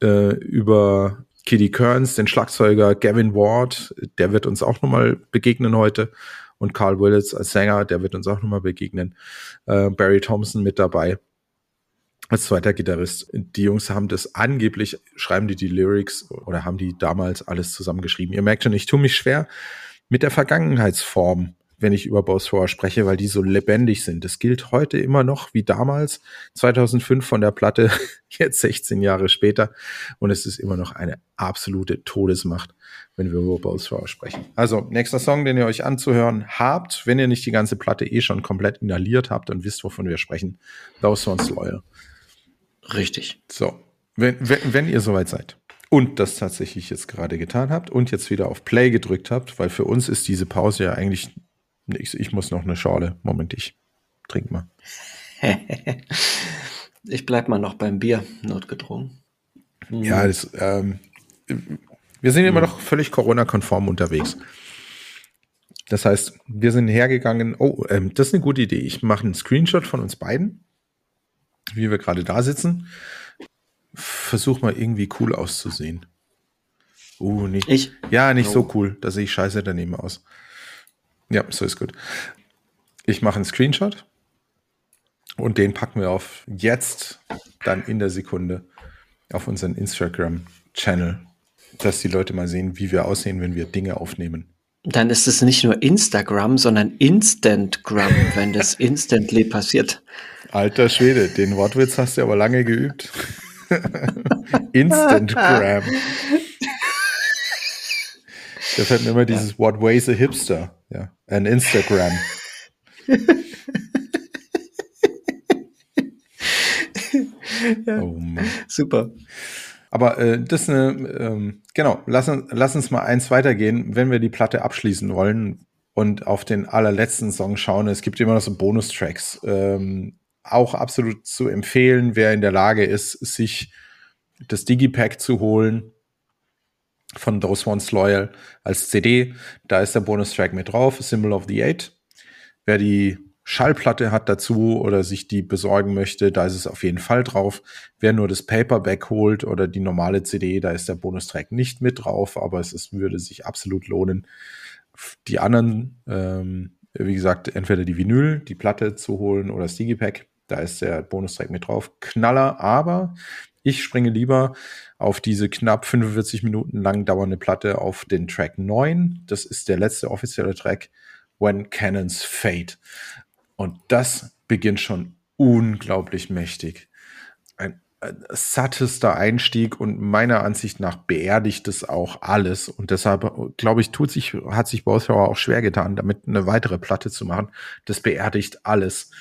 äh, über Kitty Kearns, den Schlagzeuger Gavin Ward, der wird uns auch nochmal begegnen heute. Und Carl Willits als Sänger, der wird uns auch nochmal begegnen. Äh, Barry Thompson mit dabei als zweiter Gitarrist. Die Jungs haben das angeblich, schreiben die die Lyrics oder haben die damals alles zusammengeschrieben. Ihr merkt schon, ich tue mich schwer mit der Vergangenheitsform wenn ich über Bosphor spreche, weil die so lebendig sind. Das gilt heute immer noch wie damals, 2005 von der Platte, jetzt 16 Jahre später. Und es ist immer noch eine absolute Todesmacht, wenn wir über Bosphor sprechen. Also, nächster Song, den ihr euch anzuhören habt, wenn ihr nicht die ganze Platte eh schon komplett inhaliert habt und wisst, wovon wir sprechen. Those Ones Loyal. Richtig. So, wenn, wenn, wenn ihr soweit seid und das tatsächlich jetzt gerade getan habt und jetzt wieder auf Play gedrückt habt, weil für uns ist diese Pause ja eigentlich ich, ich muss noch eine Schale. Moment, ich trink mal. ich bleib mal noch beim Bier, notgedrungen. Hm. Ja, das, ähm, wir sind immer hm. noch völlig Corona-konform unterwegs. Das heißt, wir sind hergegangen. Oh, ähm, das ist eine gute Idee. Ich mache einen Screenshot von uns beiden, wie wir gerade da sitzen. Versuch mal irgendwie cool auszusehen. Uh, nicht. Ich? Ja, nicht oh. so cool. Da sehe ich scheiße daneben aus. Ja, so ist gut. Ich mache einen Screenshot und den packen wir auf jetzt, dann in der Sekunde auf unseren Instagram-Channel, dass die Leute mal sehen, wie wir aussehen, wenn wir Dinge aufnehmen. Dann ist es nicht nur Instagram, sondern Instantgram, wenn das instantly passiert. Alter Schwede, den Wortwitz hast du aber lange geübt. Instantgram. Da fällt mir immer dieses What weighs a hipster? Ja, ein Instagram. ja, oh Mann. Super. Aber äh, das ist eine, ähm, genau, lass, lass uns mal eins weitergehen, wenn wir die Platte abschließen wollen und auf den allerletzten Song schauen. Es gibt immer noch so Bonustracks. Ähm, auch absolut zu empfehlen, wer in der Lage ist, sich das Digipack zu holen von Those Ones Loyal als CD. Da ist der Bonustrack mit drauf, Symbol of the Eight. Wer die Schallplatte hat dazu oder sich die besorgen möchte, da ist es auf jeden Fall drauf. Wer nur das Paperback holt oder die normale CD, da ist der Bonustrack nicht mit drauf, aber es ist, würde sich absolut lohnen. Die anderen, ähm, wie gesagt, entweder die Vinyl, die Platte zu holen oder das Digipack, da ist der Bonustrack mit drauf. Knaller, aber ich springe lieber auf diese knapp 45 Minuten lang dauernde Platte auf den Track 9. Das ist der letzte offizielle Track, When Cannons Fade. Und das beginnt schon unglaublich mächtig. Ein, sattester Einstieg und meiner Ansicht nach beerdigt es auch alles. Und deshalb, glaube ich, tut sich, hat sich Bowthrower auch schwer getan, damit eine weitere Platte zu machen. Das beerdigt alles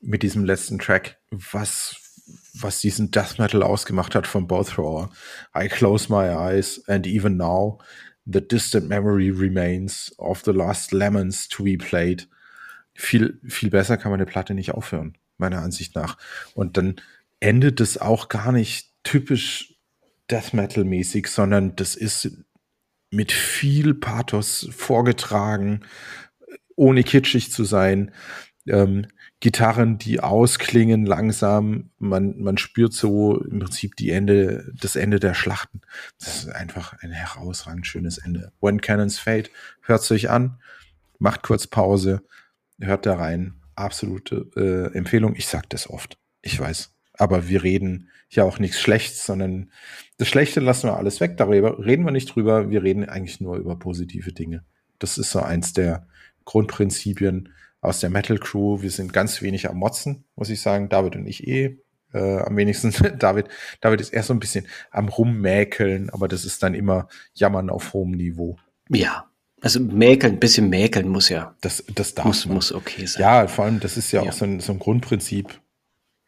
mit diesem letzten Track, was was diesen Death Metal ausgemacht hat von Bowthrower. I close my eyes and even now the distant memory remains of the last lemons to be played. Viel, viel besser kann man eine Platte nicht aufhören, meiner Ansicht nach. Und dann endet es auch gar nicht typisch Death Metal mäßig, sondern das ist mit viel Pathos vorgetragen, ohne kitschig zu sein. Ähm, Gitarren, die ausklingen langsam. Man, man spürt so im Prinzip die Ende, das Ende der Schlachten. Das ist einfach ein herausragend schönes Ende. When Cannons Fade, hört es euch an, macht kurz Pause, hört da rein. Absolute äh, Empfehlung. Ich sag das oft. Ich weiß. Aber wir reden ja auch nichts Schlechtes, sondern das Schlechte lassen wir alles weg. Darüber reden wir nicht drüber. Wir reden eigentlich nur über positive Dinge. Das ist so eins der Grundprinzipien aus der Metal Crew. Wir sind ganz wenig am Motzen, muss ich sagen. David und ich eh. Äh, am wenigsten David. David ist eher so ein bisschen am Rummäkeln, aber das ist dann immer Jammern auf hohem Niveau. Ja. Also mäkeln, ein bisschen mäkeln muss ja. Das, das darf muss, man. muss okay sein. Ja, vor allem, das ist ja, ja. auch so ein, so ein Grundprinzip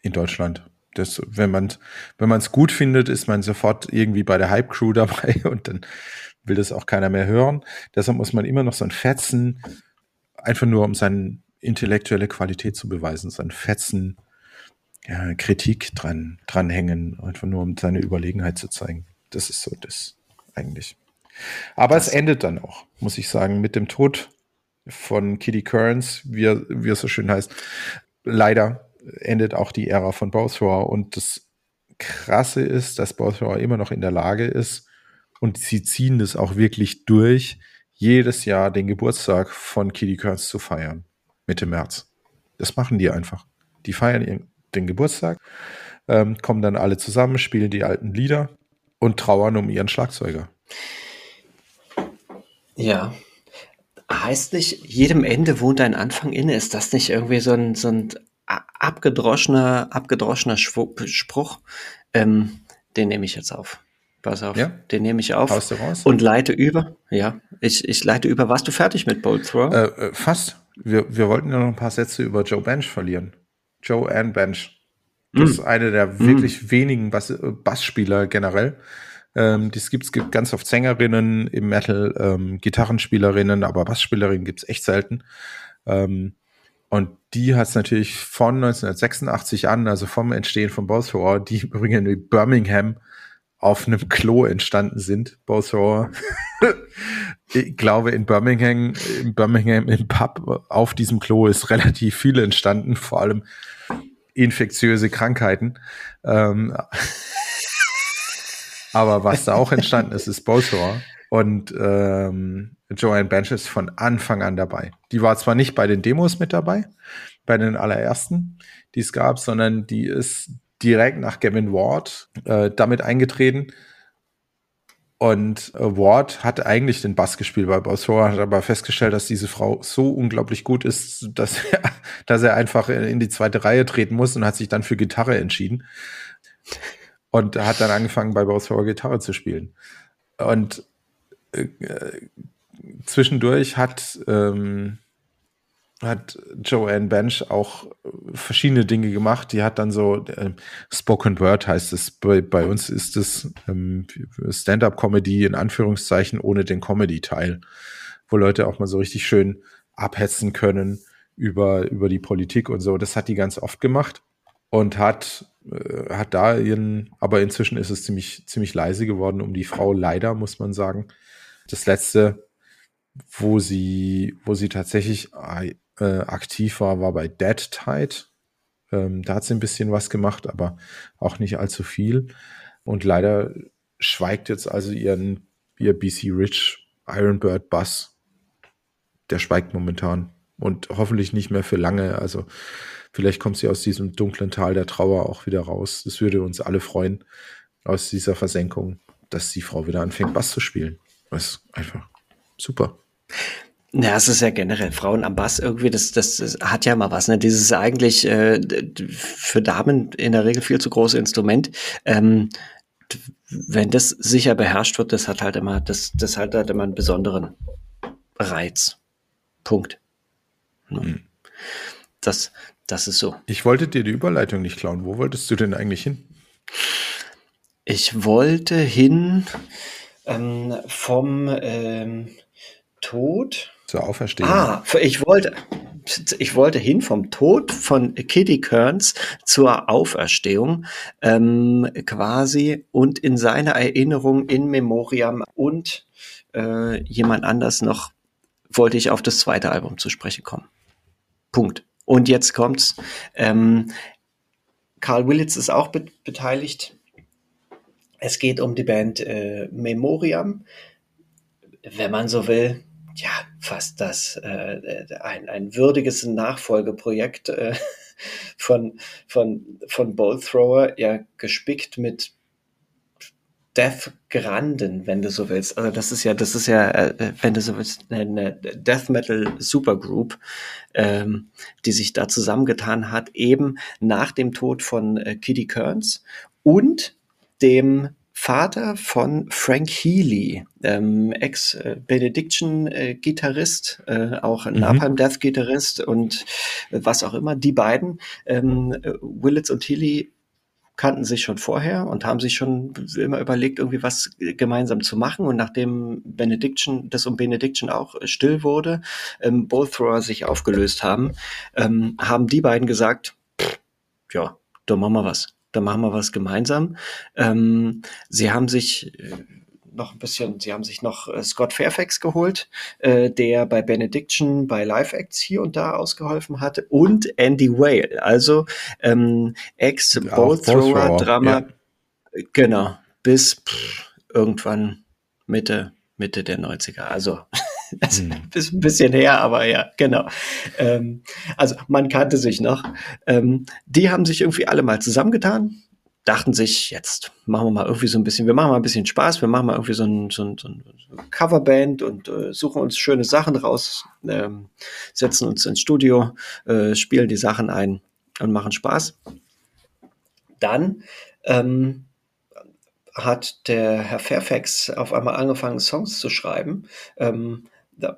in Deutschland. Das, wenn man wenn man es gut findet, ist man sofort irgendwie bei der Hype Crew dabei und dann will das auch keiner mehr hören. Deshalb muss man immer noch so ein Fetzen, einfach nur um seine intellektuelle Qualität zu beweisen, so ein Fetzen ja, Kritik dran, dranhängen, einfach nur um seine Überlegenheit zu zeigen. Das ist so das eigentlich. Aber das es endet dann auch, muss ich sagen, mit dem Tod von Kitty Kearns, wie er, wie er so schön heißt. Leider endet auch die Ära von Bowthrower und das Krasse ist, dass Bowthrower immer noch in der Lage ist und sie ziehen das auch wirklich durch, jedes Jahr den Geburtstag von Kitty Kearns zu feiern. Mitte März. Das machen die einfach. Die feiern den Geburtstag, ähm, kommen dann alle zusammen, spielen die alten Lieder und trauern um ihren Schlagzeuger. Ja. Heißt nicht, jedem Ende wohnt ein Anfang inne? Ist das nicht irgendwie so ein, so ein abgedroschener, abgedroschener Spruch? Ähm, den nehme ich jetzt auf. Pass auf, ja? den nehme ich auf Haust du raus? und leite über. Ja, ich, ich leite über. Warst du fertig mit Bolt Throw? Äh, äh, fast. Wir, wir wollten ja noch ein paar Sätze über Joe Bench verlieren. Joe Ann Bench. Das mm. ist eine der mm. wirklich wenigen Bass, Bassspieler generell. Ähm, das gibt's gibt ganz oft Sängerinnen im Metal, ähm, Gitarrenspielerinnen, aber Bassspielerinnen gibt's echt selten. Ähm, und die hat's natürlich von 1986 an, also vom Entstehen von Bowthrower, die übrigens in Birmingham auf einem Klo entstanden sind, Bowthrower. ich glaube, in Birmingham, in Birmingham im Pub auf diesem Klo ist relativ viel entstanden, vor allem infektiöse Krankheiten. Ähm, aber was da auch entstanden ist, ist Bosor. Und ähm, Joanne Bench ist von Anfang an dabei. Die war zwar nicht bei den Demos mit dabei, bei den allerersten, die es gab, sondern die ist direkt nach Gavin Ward äh, damit eingetreten. Und äh, Ward hat eigentlich den Bass gespielt bei Bosor, hat aber festgestellt, dass diese Frau so unglaublich gut ist, dass er, dass er einfach in die zweite Reihe treten muss und hat sich dann für Gitarre entschieden und hat dann angefangen, bei Bowser Gitarre zu spielen. Und äh, zwischendurch hat, ähm, hat Joanne Bench auch verschiedene Dinge gemacht. Die hat dann so äh, Spoken Word heißt es. Bei, bei uns ist es ähm, Stand-up-Comedy in Anführungszeichen ohne den Comedy-Teil, wo Leute auch mal so richtig schön abhetzen können über, über die Politik und so. Das hat die ganz oft gemacht und hat äh, hat da ihren, aber inzwischen ist es ziemlich, ziemlich leise geworden um die Frau, leider, muss man sagen. Das letzte, wo sie, wo sie tatsächlich äh, aktiv war, war bei Dead Tide. Ähm, da hat sie ein bisschen was gemacht, aber auch nicht allzu viel. Und leider schweigt jetzt also ihren, ihr BC Rich Ironbird Bass. Der schweigt momentan und hoffentlich nicht mehr für lange. Also Vielleicht kommt sie aus diesem dunklen Tal der Trauer auch wieder raus. Das würde uns alle freuen, aus dieser Versenkung, dass die Frau wieder anfängt, Bass zu spielen. Das ist einfach super. Ja, es ist ja generell Frauen am Bass irgendwie, das, das, das hat ja mal was, ne? Dieses eigentlich äh, für Damen in der Regel viel zu große Instrument. Ähm, wenn das sicher beherrscht wird, das hat halt immer, das, das hat halt immer einen besonderen Reiz. Punkt. Mhm. Das, das ist so. Ich wollte dir die Überleitung nicht klauen. Wo wolltest du denn eigentlich hin? Ich wollte hin ähm, vom ähm, Tod zur Auferstehung. Ah, ich wollte, ich wollte hin vom Tod von Kitty Kearns zur Auferstehung ähm, quasi und in seiner Erinnerung in Memoriam und äh, jemand anders noch wollte ich auf das zweite Album zu sprechen kommen. Punkt. Und jetzt kommt's. Ähm, Carl Willits ist auch be beteiligt. Es geht um die Band äh, Memoriam. Wenn man so will, ja, fast das äh, ein, ein würdiges Nachfolgeprojekt äh, von, von, von Bolt Thrower, ja, gespickt mit Death Granden, wenn du so willst. Also das ist ja, das ist ja, äh, wenn du so willst, eine Death Metal Supergroup, ähm, die sich da zusammengetan hat, eben nach dem Tod von äh, Kitty Kearns und dem Vater von Frank Healy, ähm, Ex-Benediction-Gitarrist, äh, auch mhm. Napalm Death-Gitarrist und was auch immer. Die beiden, ähm, Willits und Healy, kannten sich schon vorher und haben sich schon immer überlegt, irgendwie was gemeinsam zu machen. Und nachdem Benediction, das um Benediction auch still wurde, ähm, Bowthrower sich aufgelöst haben, ähm, haben die beiden gesagt, ja, da machen wir was. Da machen wir was gemeinsam. Ähm, sie haben sich noch ein bisschen, sie haben sich noch äh, Scott Fairfax geholt, äh, der bei Benediction bei Live Acts hier und da ausgeholfen hatte und Andy Whale, also ähm, Ex-Ball-Thrower-Drama, ja. genau, bis pff, irgendwann Mitte, Mitte der 90er, also das hm. ist ein bisschen her, aber ja, genau. Ähm, also man kannte sich noch. Ähm, die haben sich irgendwie alle mal zusammengetan, dachten sich, jetzt machen wir mal irgendwie so ein bisschen, wir machen mal ein bisschen Spaß, wir machen mal irgendwie so ein, so ein, so ein Coverband und äh, suchen uns schöne Sachen raus, ähm, setzen uns ins Studio, äh, spielen die Sachen ein und machen Spaß. Dann ähm, hat der Herr Fairfax auf einmal angefangen, Songs zu schreiben. Ähm,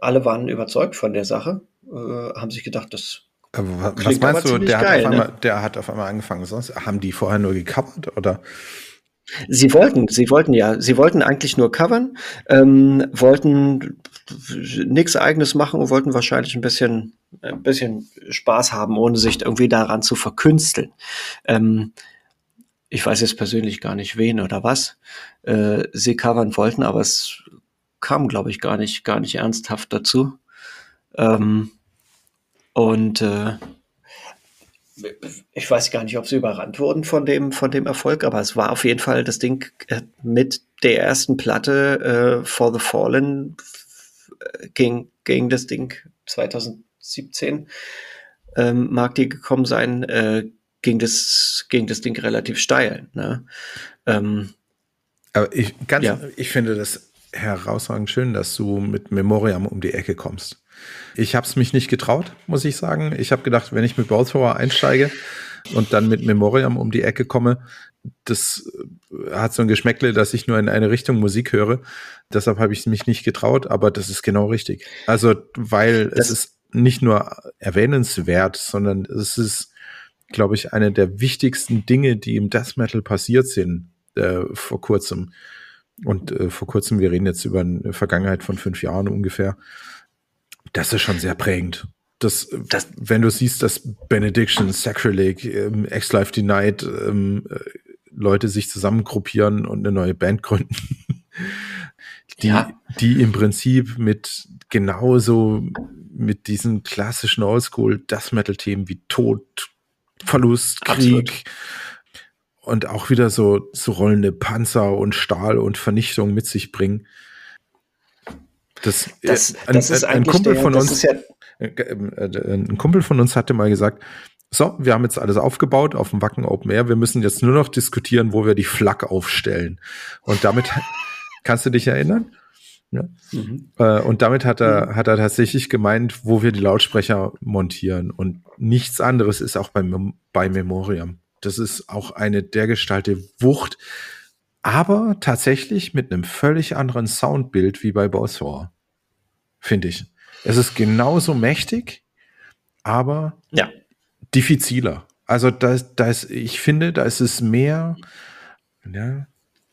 alle waren überzeugt von der Sache, äh, haben sich gedacht, das was meinst du, der, geil, hat auf einmal, ne? der hat auf einmal angefangen, sonst haben die vorher nur gecovert oder? Sie wollten, sie wollten ja, sie wollten eigentlich nur covern, ähm, wollten nichts eigenes machen und wollten wahrscheinlich ein bisschen, ein bisschen Spaß haben, ohne sich irgendwie daran zu verkünsteln. Ähm, ich weiß jetzt persönlich gar nicht wen oder was äh, sie covern wollten, aber es kam, glaube ich, gar nicht, gar nicht ernsthaft dazu. Ähm, und äh, ich weiß gar nicht, ob sie überrannt wurden von dem, von dem Erfolg, aber es war auf jeden Fall das Ding äh, mit der ersten Platte äh, For the Fallen äh, ging, ging das Ding 2017 ähm, mag die gekommen sein, äh, ging das, ging das Ding relativ steil. Ne? Ähm, aber ich, ganz, ja. ich finde das herausragend schön, dass du mit Memoriam um die Ecke kommst. Ich habe es mich nicht getraut, muss ich sagen. Ich habe gedacht, wenn ich mit Bowthrower einsteige und dann mit Memoriam um die Ecke komme, das äh, hat so ein Geschmäckle, dass ich nur in eine Richtung Musik höre. Deshalb habe ich mich nicht getraut, aber das ist genau richtig. Also, weil das es ist nicht nur erwähnenswert, sondern es ist, glaube ich, eine der wichtigsten Dinge, die im Death Metal passiert sind äh, vor kurzem. Und äh, vor kurzem, wir reden jetzt über eine Vergangenheit von fünf Jahren ungefähr. Das ist schon sehr prägend. Das, das, wenn du siehst, dass Benediction, Sacrilege, ähm, Ex-Life Denied, ähm, äh, Leute sich zusammengruppieren und eine neue Band gründen, die, ja. die im Prinzip mit genauso mit diesen klassischen Oldschool Death Metal Themen wie Tod, Verlust, Krieg Absolut. und auch wieder so, so rollende Panzer und Stahl und Vernichtung mit sich bringen. Das, das, ein, das ist ein, ein Kumpel der, von uns, ja äh, äh, ein Kumpel von uns hatte mal gesagt, so, wir haben jetzt alles aufgebaut auf dem Wacken Open Air. Wir müssen jetzt nur noch diskutieren, wo wir die Flak aufstellen. Und damit kannst du dich erinnern? Ja. Mhm. Äh, und damit hat er, mhm. hat er tatsächlich gemeint, wo wir die Lautsprecher montieren. Und nichts anderes ist auch bei, bei Memoriam. Das ist auch eine dergestalte Wucht, aber tatsächlich mit einem völlig anderen Soundbild wie bei Boswar, finde ich. Es ist genauso mächtig, aber ja. diffiziler. Also da, da ist, ich finde, da ist es mehr, ja,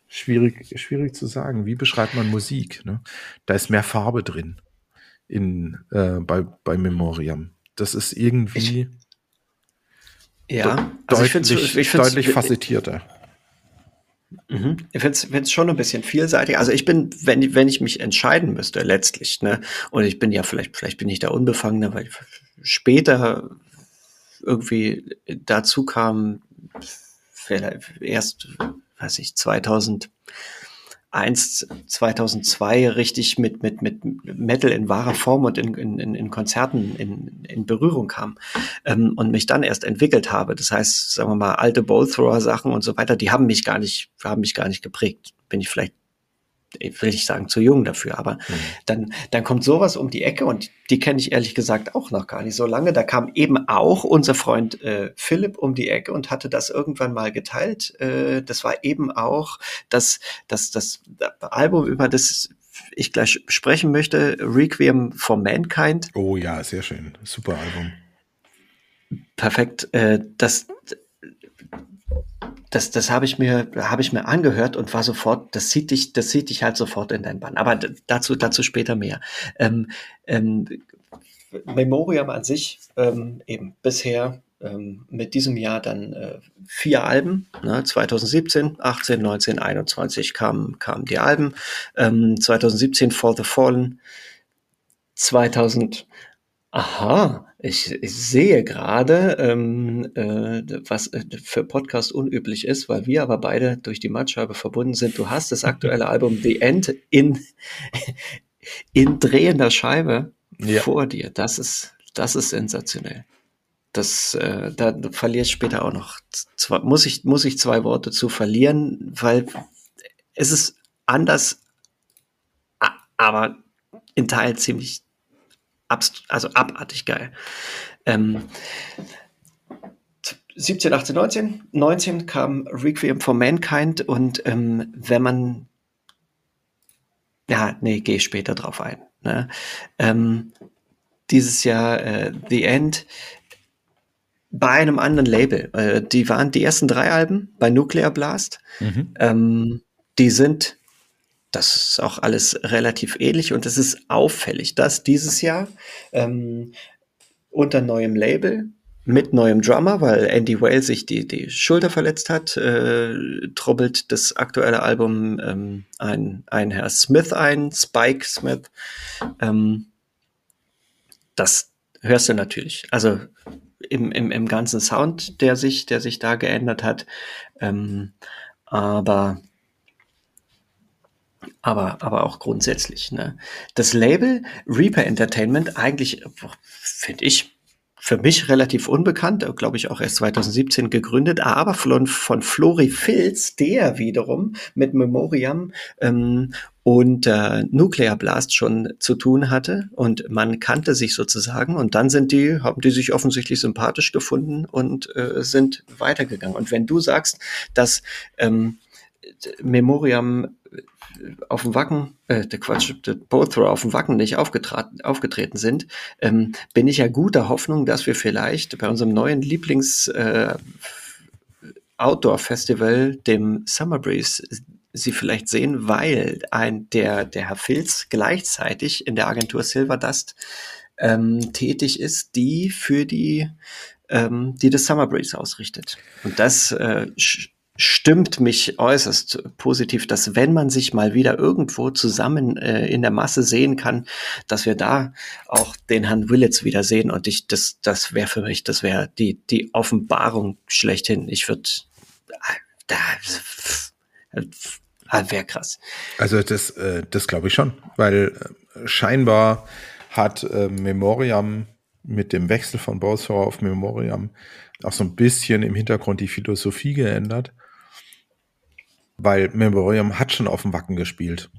schwierig, schwierig zu sagen. Wie beschreibt man Musik? Ne? Da ist mehr Farbe drin in, äh, bei, bei Memoriam. Das ist irgendwie ich, ja, also deutlich, ich deutlich facettierter. Mhm. Ich finde es schon ein bisschen vielseitig. Also ich bin, wenn, wenn ich mich entscheiden müsste, letztlich, ne, und ich bin ja vielleicht, vielleicht bin ich da unbefangener, weil ich später irgendwie dazu kam, vielleicht erst, weiß ich, 2000, 2001, 2002 richtig mit, mit, mit Metal in wahrer Form und in, in, in Konzerten in, in Berührung kam ähm, und mich dann erst entwickelt habe. Das heißt, sagen wir mal, alte Bowthrower-Sachen und so weiter, die haben mich gar nicht, haben mich gar nicht geprägt. Bin ich vielleicht will ich sagen, zu jung dafür, aber mhm. dann, dann kommt sowas um die Ecke und die kenne ich ehrlich gesagt auch noch gar nicht so lange. Da kam eben auch unser Freund äh, Philipp um die Ecke und hatte das irgendwann mal geteilt. Äh, das war eben auch das, das, das Album, über das ich gleich sprechen möchte, Requiem for Mankind. Oh ja, sehr schön. Super Album. Perfekt. Äh, das das, das habe ich mir, habe ich mir angehört und war sofort, das zieht dich, das zieht dich halt sofort in dein Bann. Aber dazu, dazu später mehr. Ähm, ähm, Memoriam an sich ähm, eben bisher ähm, mit diesem Jahr dann äh, vier Alben. Ne? 2017, 18, 19, 21 kamen kamen die Alben. Ähm, 2017 For the Fallen. 2000 Aha, ich, ich sehe gerade, ähm, äh, was äh, für Podcast unüblich ist, weil wir aber beide durch die Mattscheibe verbunden sind. Du hast das aktuelle Album The End in, in drehender Scheibe ja. vor dir. Das ist, das ist sensationell. Das, äh, da verlierst später auch noch. Zwei, muss ich, muss ich zwei Worte zu verlieren, weil es ist anders, aber in Teil ziemlich also abartig geil. Ähm, 17, 18, 19. 19 kam Requiem for Mankind und ähm, wenn man ja, nee, gehe ich später drauf ein. Ne? Ähm, dieses Jahr äh, The End bei einem anderen Label. Äh, die waren die ersten drei Alben bei Nuclear Blast. Mhm. Ähm, die sind das ist auch alles relativ ähnlich und es ist auffällig, dass dieses Jahr ähm, unter neuem Label mit neuem Drummer, weil Andy Whale sich die, die Schulter verletzt hat, äh, trubbelt das aktuelle Album ähm, ein, ein Herr Smith ein, Spike Smith. Ähm, das hörst du natürlich. Also im, im, im ganzen Sound, der sich, der sich da geändert hat. Ähm, aber aber, aber auch grundsätzlich. Ne? Das Label Reaper Entertainment eigentlich, finde ich, für mich relativ unbekannt, glaube ich auch erst 2017 gegründet, aber von, von Flori Filz, der wiederum mit Memoriam ähm, und äh, Nuclear Blast schon zu tun hatte und man kannte sich sozusagen und dann sind die, haben die sich offensichtlich sympathisch gefunden und äh, sind weitergegangen. Und wenn du sagst, dass ähm, Memoriam auf dem Wacken, äh, der Quatsch, der Bowthrower auf dem Wacken nicht aufgetreten, sind, ähm, bin ich ja guter Hoffnung, dass wir vielleicht bei unserem neuen Lieblings äh, Outdoor Festival, dem Summer Breeze, sie vielleicht sehen, weil ein der der Herr Filz gleichzeitig in der Agentur Silver Dust ähm, tätig ist, die für die ähm, die das Summer Breeze ausrichtet. Und das äh, stimmt mich äußerst positiv, dass wenn man sich mal wieder irgendwo zusammen äh, in der Masse sehen kann, dass wir da auch den Herrn Willits wieder sehen und ich das das wäre für mich, das wäre die die Offenbarung schlechthin. Ich würde da äh, wäre krass. Also das äh, das glaube ich schon, weil äh, scheinbar hat äh, Memoriam mit dem Wechsel von Bowser auf Memoriam auch so ein bisschen im Hintergrund die Philosophie geändert weil Memoriam hat schon auf dem Wacken gespielt.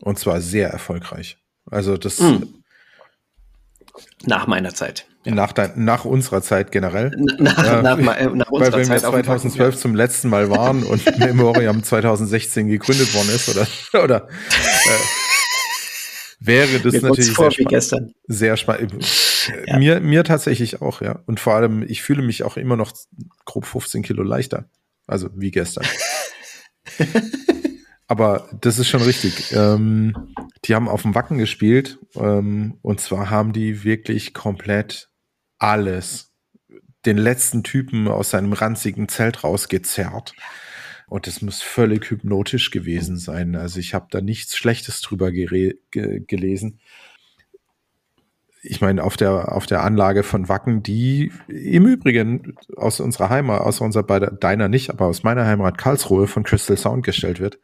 Und zwar sehr erfolgreich. Also das. Mm. Nach meiner Zeit. Nach, dein, nach unserer Zeit generell. Nach, äh, nach, nach unserer weil wenn Zeit wir 2012 Wacken, zum letzten Mal waren und Memoriam 2016 gegründet worden ist, oder, oder äh, wäre das Mir natürlich vor, sehr, gestern. sehr spannend. Ja. Mir, mir tatsächlich auch, ja. Und vor allem, ich fühle mich auch immer noch grob 15 Kilo leichter. Also wie gestern. Aber das ist schon richtig. Ähm, die haben auf dem Wacken gespielt ähm, und zwar haben die wirklich komplett alles, den letzten Typen aus seinem ranzigen Zelt rausgezerrt. Und das muss völlig hypnotisch gewesen sein. Also ich habe da nichts Schlechtes drüber ge gelesen ich meine, auf der, auf der Anlage von Wacken, die im Übrigen aus unserer Heimat, aus unserer, bei deiner nicht, aber aus meiner Heimat Karlsruhe von Crystal Sound gestellt wird,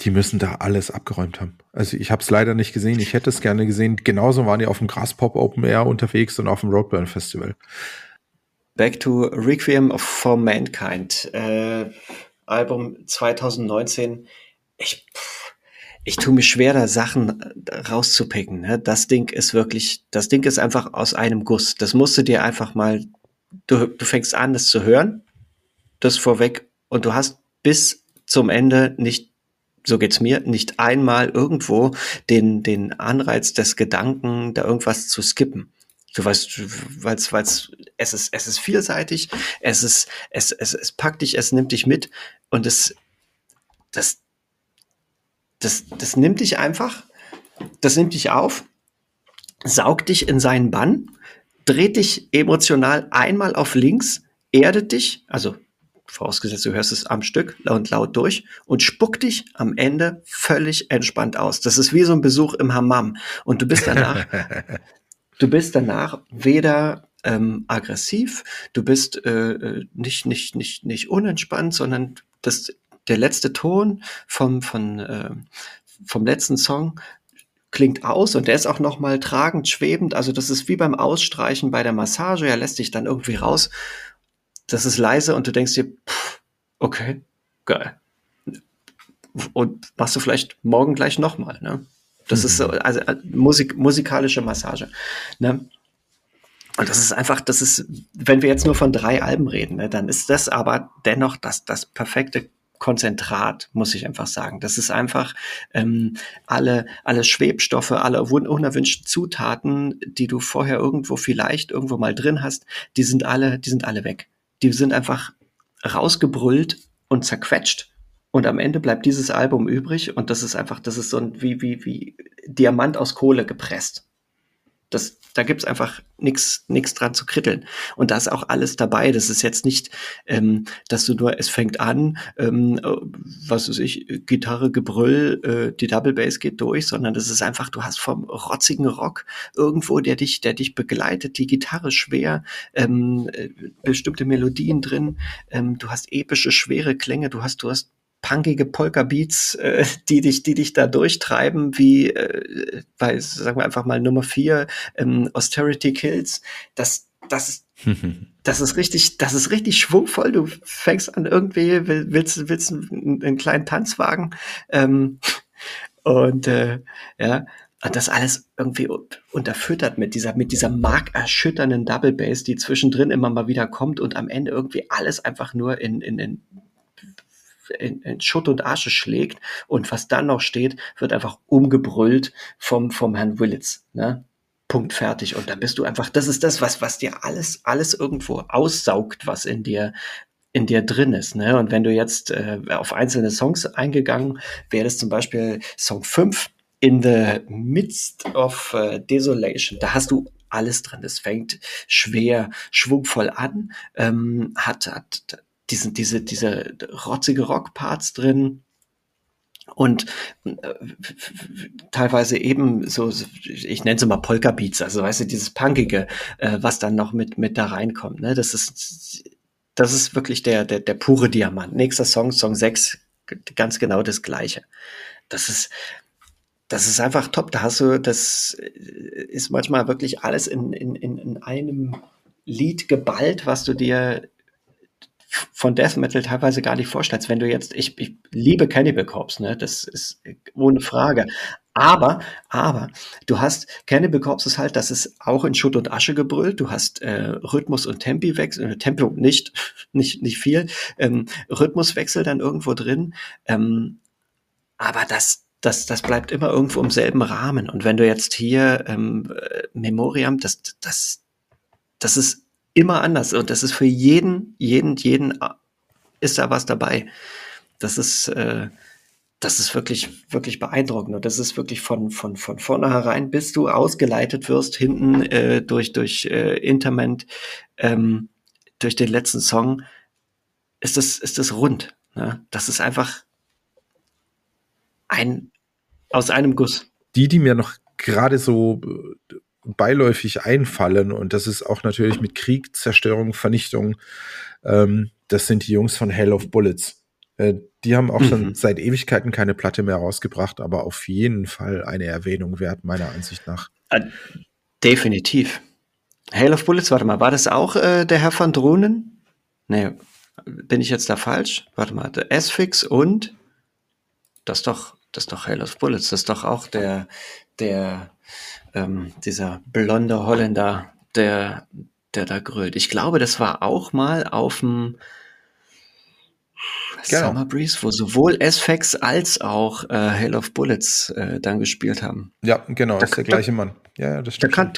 die müssen da alles abgeräumt haben. Also ich habe es leider nicht gesehen, ich hätte es gerne gesehen. Genauso waren die auf dem Graspop Open Air unterwegs und auf dem Roadburn Festival. Back to Requiem for Mankind, äh, Album 2019. Ich, pff ich tue mir schwer, da Sachen äh, rauszupicken. Ne? Das Ding ist wirklich, das Ding ist einfach aus einem Guss. Das musst du dir einfach mal, du, du fängst an, das zu hören, das vorweg, und du hast bis zum Ende nicht, so geht's mir, nicht einmal irgendwo den, den Anreiz des Gedanken, da irgendwas zu skippen. Du weißt, weil's, weil's, es ist, es ist vielseitig, es ist, es, es, es packt dich, es nimmt dich mit und es, das, das, das nimmt dich einfach, das nimmt dich auf, saugt dich in seinen Bann, dreht dich emotional einmal auf links, erdet dich, also vorausgesetzt du hörst es am Stück und laut durch und spuckt dich am Ende völlig entspannt aus. Das ist wie so ein Besuch im Hammam und du bist danach, du bist danach weder ähm, aggressiv, du bist äh, äh, nicht nicht nicht nicht unentspannt, sondern das der letzte Ton vom von äh, vom letzten Song klingt aus und der ist auch noch mal tragend, schwebend. Also das ist wie beim Ausstreichen bei der Massage. Er lässt dich dann irgendwie raus. Das ist leise und du denkst dir, pff, okay, geil. Und machst du vielleicht morgen gleich noch mal. Ne? Das mhm. ist so, also äh, Musik, musikalische Massage. Ne? Und das ist einfach, das ist, wenn wir jetzt nur von drei Alben reden, ne, dann ist das aber dennoch das, das perfekte Konzentrat, muss ich einfach sagen. Das ist einfach ähm, alle, alle Schwebstoffe, alle unerwünschten Zutaten, die du vorher irgendwo vielleicht irgendwo mal drin hast, die sind alle, die sind alle weg. Die sind einfach rausgebrüllt und zerquetscht. Und am Ende bleibt dieses Album übrig und das ist einfach, das ist so ein, wie, wie, wie Diamant aus Kohle gepresst. Das, da gibt's einfach nichts nix dran zu kritteln. Und da ist auch alles dabei. Das ist jetzt nicht, ähm, dass du nur, es fängt an, ähm, was weiß ich, Gitarre, Gebrüll, äh, die Double Bass geht durch, sondern das ist einfach, du hast vom rotzigen Rock irgendwo, der dich, der dich begleitet, die Gitarre schwer, ähm, äh, bestimmte Melodien drin, ähm, du hast epische, schwere Klänge, du hast, du hast punkige Polka-Beats, äh, die dich, die dich da durchtreiben, wie äh, bei, sagen wir einfach mal Nummer vier, ähm, Austerity Kills. Das, das, das ist richtig, das ist richtig schwungvoll. Du fängst an irgendwie, willst, willst einen, einen kleinen Tanzwagen ähm, und äh, ja, und das alles irgendwie unterfüttert mit dieser, mit dieser markerschütternden Double Bass, die zwischendrin immer mal wieder kommt und am Ende irgendwie alles einfach nur in, in, in in, in Schutt und Asche schlägt und was dann noch steht, wird einfach umgebrüllt vom, vom Herrn Willits. Ne? Punkt fertig. Und dann bist du einfach, das ist das, was, was dir alles, alles irgendwo aussaugt, was in dir, in dir drin ist. Ne? Und wenn du jetzt äh, auf einzelne Songs eingegangen das zum Beispiel Song 5, In the Midst of uh, Desolation, da hast du alles drin. Es fängt schwer, schwungvoll an, ähm, hat, hat diesen, diese, diese rotzige Rockparts drin und äh, teilweise eben so, ich nenne es mal Polka Beats, also weißt du, dieses Punkige, äh, was dann noch mit, mit da reinkommt, ne, das ist, das ist wirklich der, der, der pure Diamant. Nächster Song, Song 6, ganz genau das Gleiche. Das ist, das ist einfach top. Da hast du, das ist manchmal wirklich alles in, in, in einem Lied geballt, was du dir von Death Metal teilweise gar nicht vorstellst. Wenn du jetzt, ich, ich liebe Cannibal Corpse, ne, das ist ohne Frage. Aber, aber, du hast, Cannibal Corpse ist halt, das ist auch in Schutt und Asche gebrüllt. Du hast äh, Rhythmus und Tempi-Wechsel, äh, Tempo nicht, nicht, nicht viel, ähm, Rhythmuswechsel dann irgendwo drin. Ähm, aber das, das, das bleibt immer irgendwo im selben Rahmen. Und wenn du jetzt hier ähm, äh, Memoriam, das, das, das ist immer anders. Und das ist für jeden, jeden, jeden äh, ist da was dabei. Das ist, äh, das ist wirklich, wirklich beeindruckend. Und das ist wirklich von, von, von vornherein, bis du ausgeleitet wirst, hinten äh, durch, durch äh, Interment, ähm, durch den letzten Song, ist das, ist das rund. Ne? Das ist einfach ein, aus einem Guss. Die, die mir noch gerade so äh, beiläufig einfallen. Und das ist auch natürlich mit Krieg, Zerstörung, Vernichtung. Ähm, das sind die Jungs von Hell of Bullets. Äh, die haben auch mhm. schon seit Ewigkeiten keine Platte mehr rausgebracht, aber auf jeden Fall eine Erwähnung wert, meiner Ansicht nach. Äh, definitiv. Hail of Bullets, warte mal, war das auch äh, der Herr von Drohnen? Nee, bin ich jetzt da falsch? Warte mal, der S-Fix und das ist doch, das ist doch Hail of Bullets, das ist doch auch der, der ähm, dieser blonde Holländer, der, der da grölt. Ich glaube, das war auch mal auf dem Genau. Summer Breeze, wo sowohl S-Fax als auch äh, Hail of Bullets äh, dann gespielt haben. Ja, genau, da, ist der gleiche Mann. Ja, das stimmt. Da kann,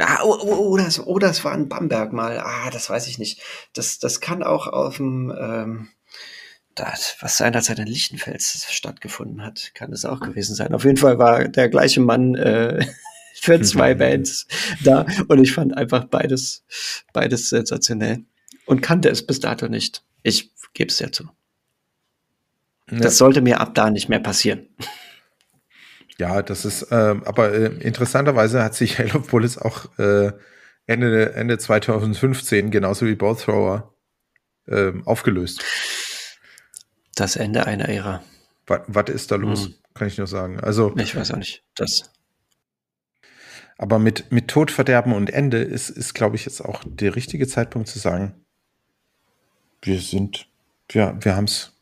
ah, oh, oh, oh, das, oh, das war ein Bamberg mal. Ah, das weiß ich nicht. Das, das kann auch auf dem, ähm, das, was seinerzeit in Lichtenfels stattgefunden hat, kann es auch gewesen sein. Auf jeden Fall war der gleiche Mann äh, für zwei Bands da und ich fand einfach beides, beides sensationell und kannte es bis dato nicht. Ich gebe es ja zu. Ja. Das sollte mir ab da nicht mehr passieren. Ja, das ist, äh, aber äh, interessanterweise hat sich Halo Bullets auch äh, Ende, Ende 2015, genauso wie Bowthrower, äh, aufgelöst. Das Ende einer Ära. Was, was ist da los? Hm. Kann ich nur sagen. Also. Ich weiß auch nicht. Das. Aber mit, mit Tod, Verderben und Ende ist, ist glaube ich, jetzt auch der richtige Zeitpunkt zu sagen, wir sind, ja, wir haben es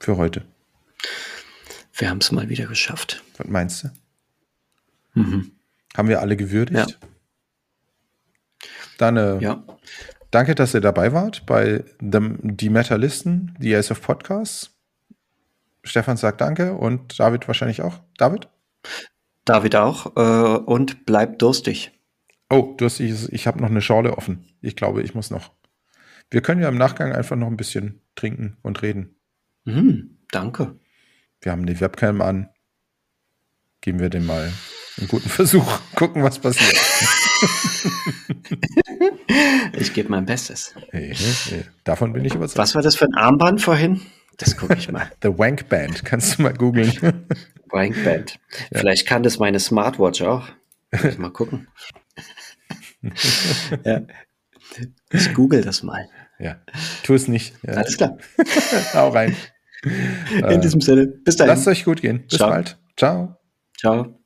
für heute. Wir haben es mal wieder geschafft. Was meinst du? Mhm. Haben wir alle gewürdigt? Ja. Dann äh, ja. Danke, dass ihr dabei wart bei dem, die Metalisten, die Ace of Podcasts. Stefan sagt danke und David wahrscheinlich auch. David? David auch. Äh, und bleibt durstig. Oh, durstig ist, ich habe noch eine Schorle offen. Ich glaube, ich muss noch. Wir können ja im Nachgang einfach noch ein bisschen trinken und reden. Mhm, danke. Wir haben die Webcam an. Geben wir dem mal einen guten Versuch. Gucken, was passiert. ich gebe mein Bestes. Hey, hey, davon bin ich überzeugt. Was war das für ein Armband vorhin? Das gucke ich mal. The Wank Band. Kannst du mal googeln. Wank Band. Ja. Vielleicht kann das meine Smartwatch auch. Mal gucken. ja. Ich google das mal. Ja, tu es nicht. Ja. Alles klar. Hau rein. In diesem Sinne, bis dahin. Lasst euch gut gehen. Bis Ciao. bald. Ciao. Ciao.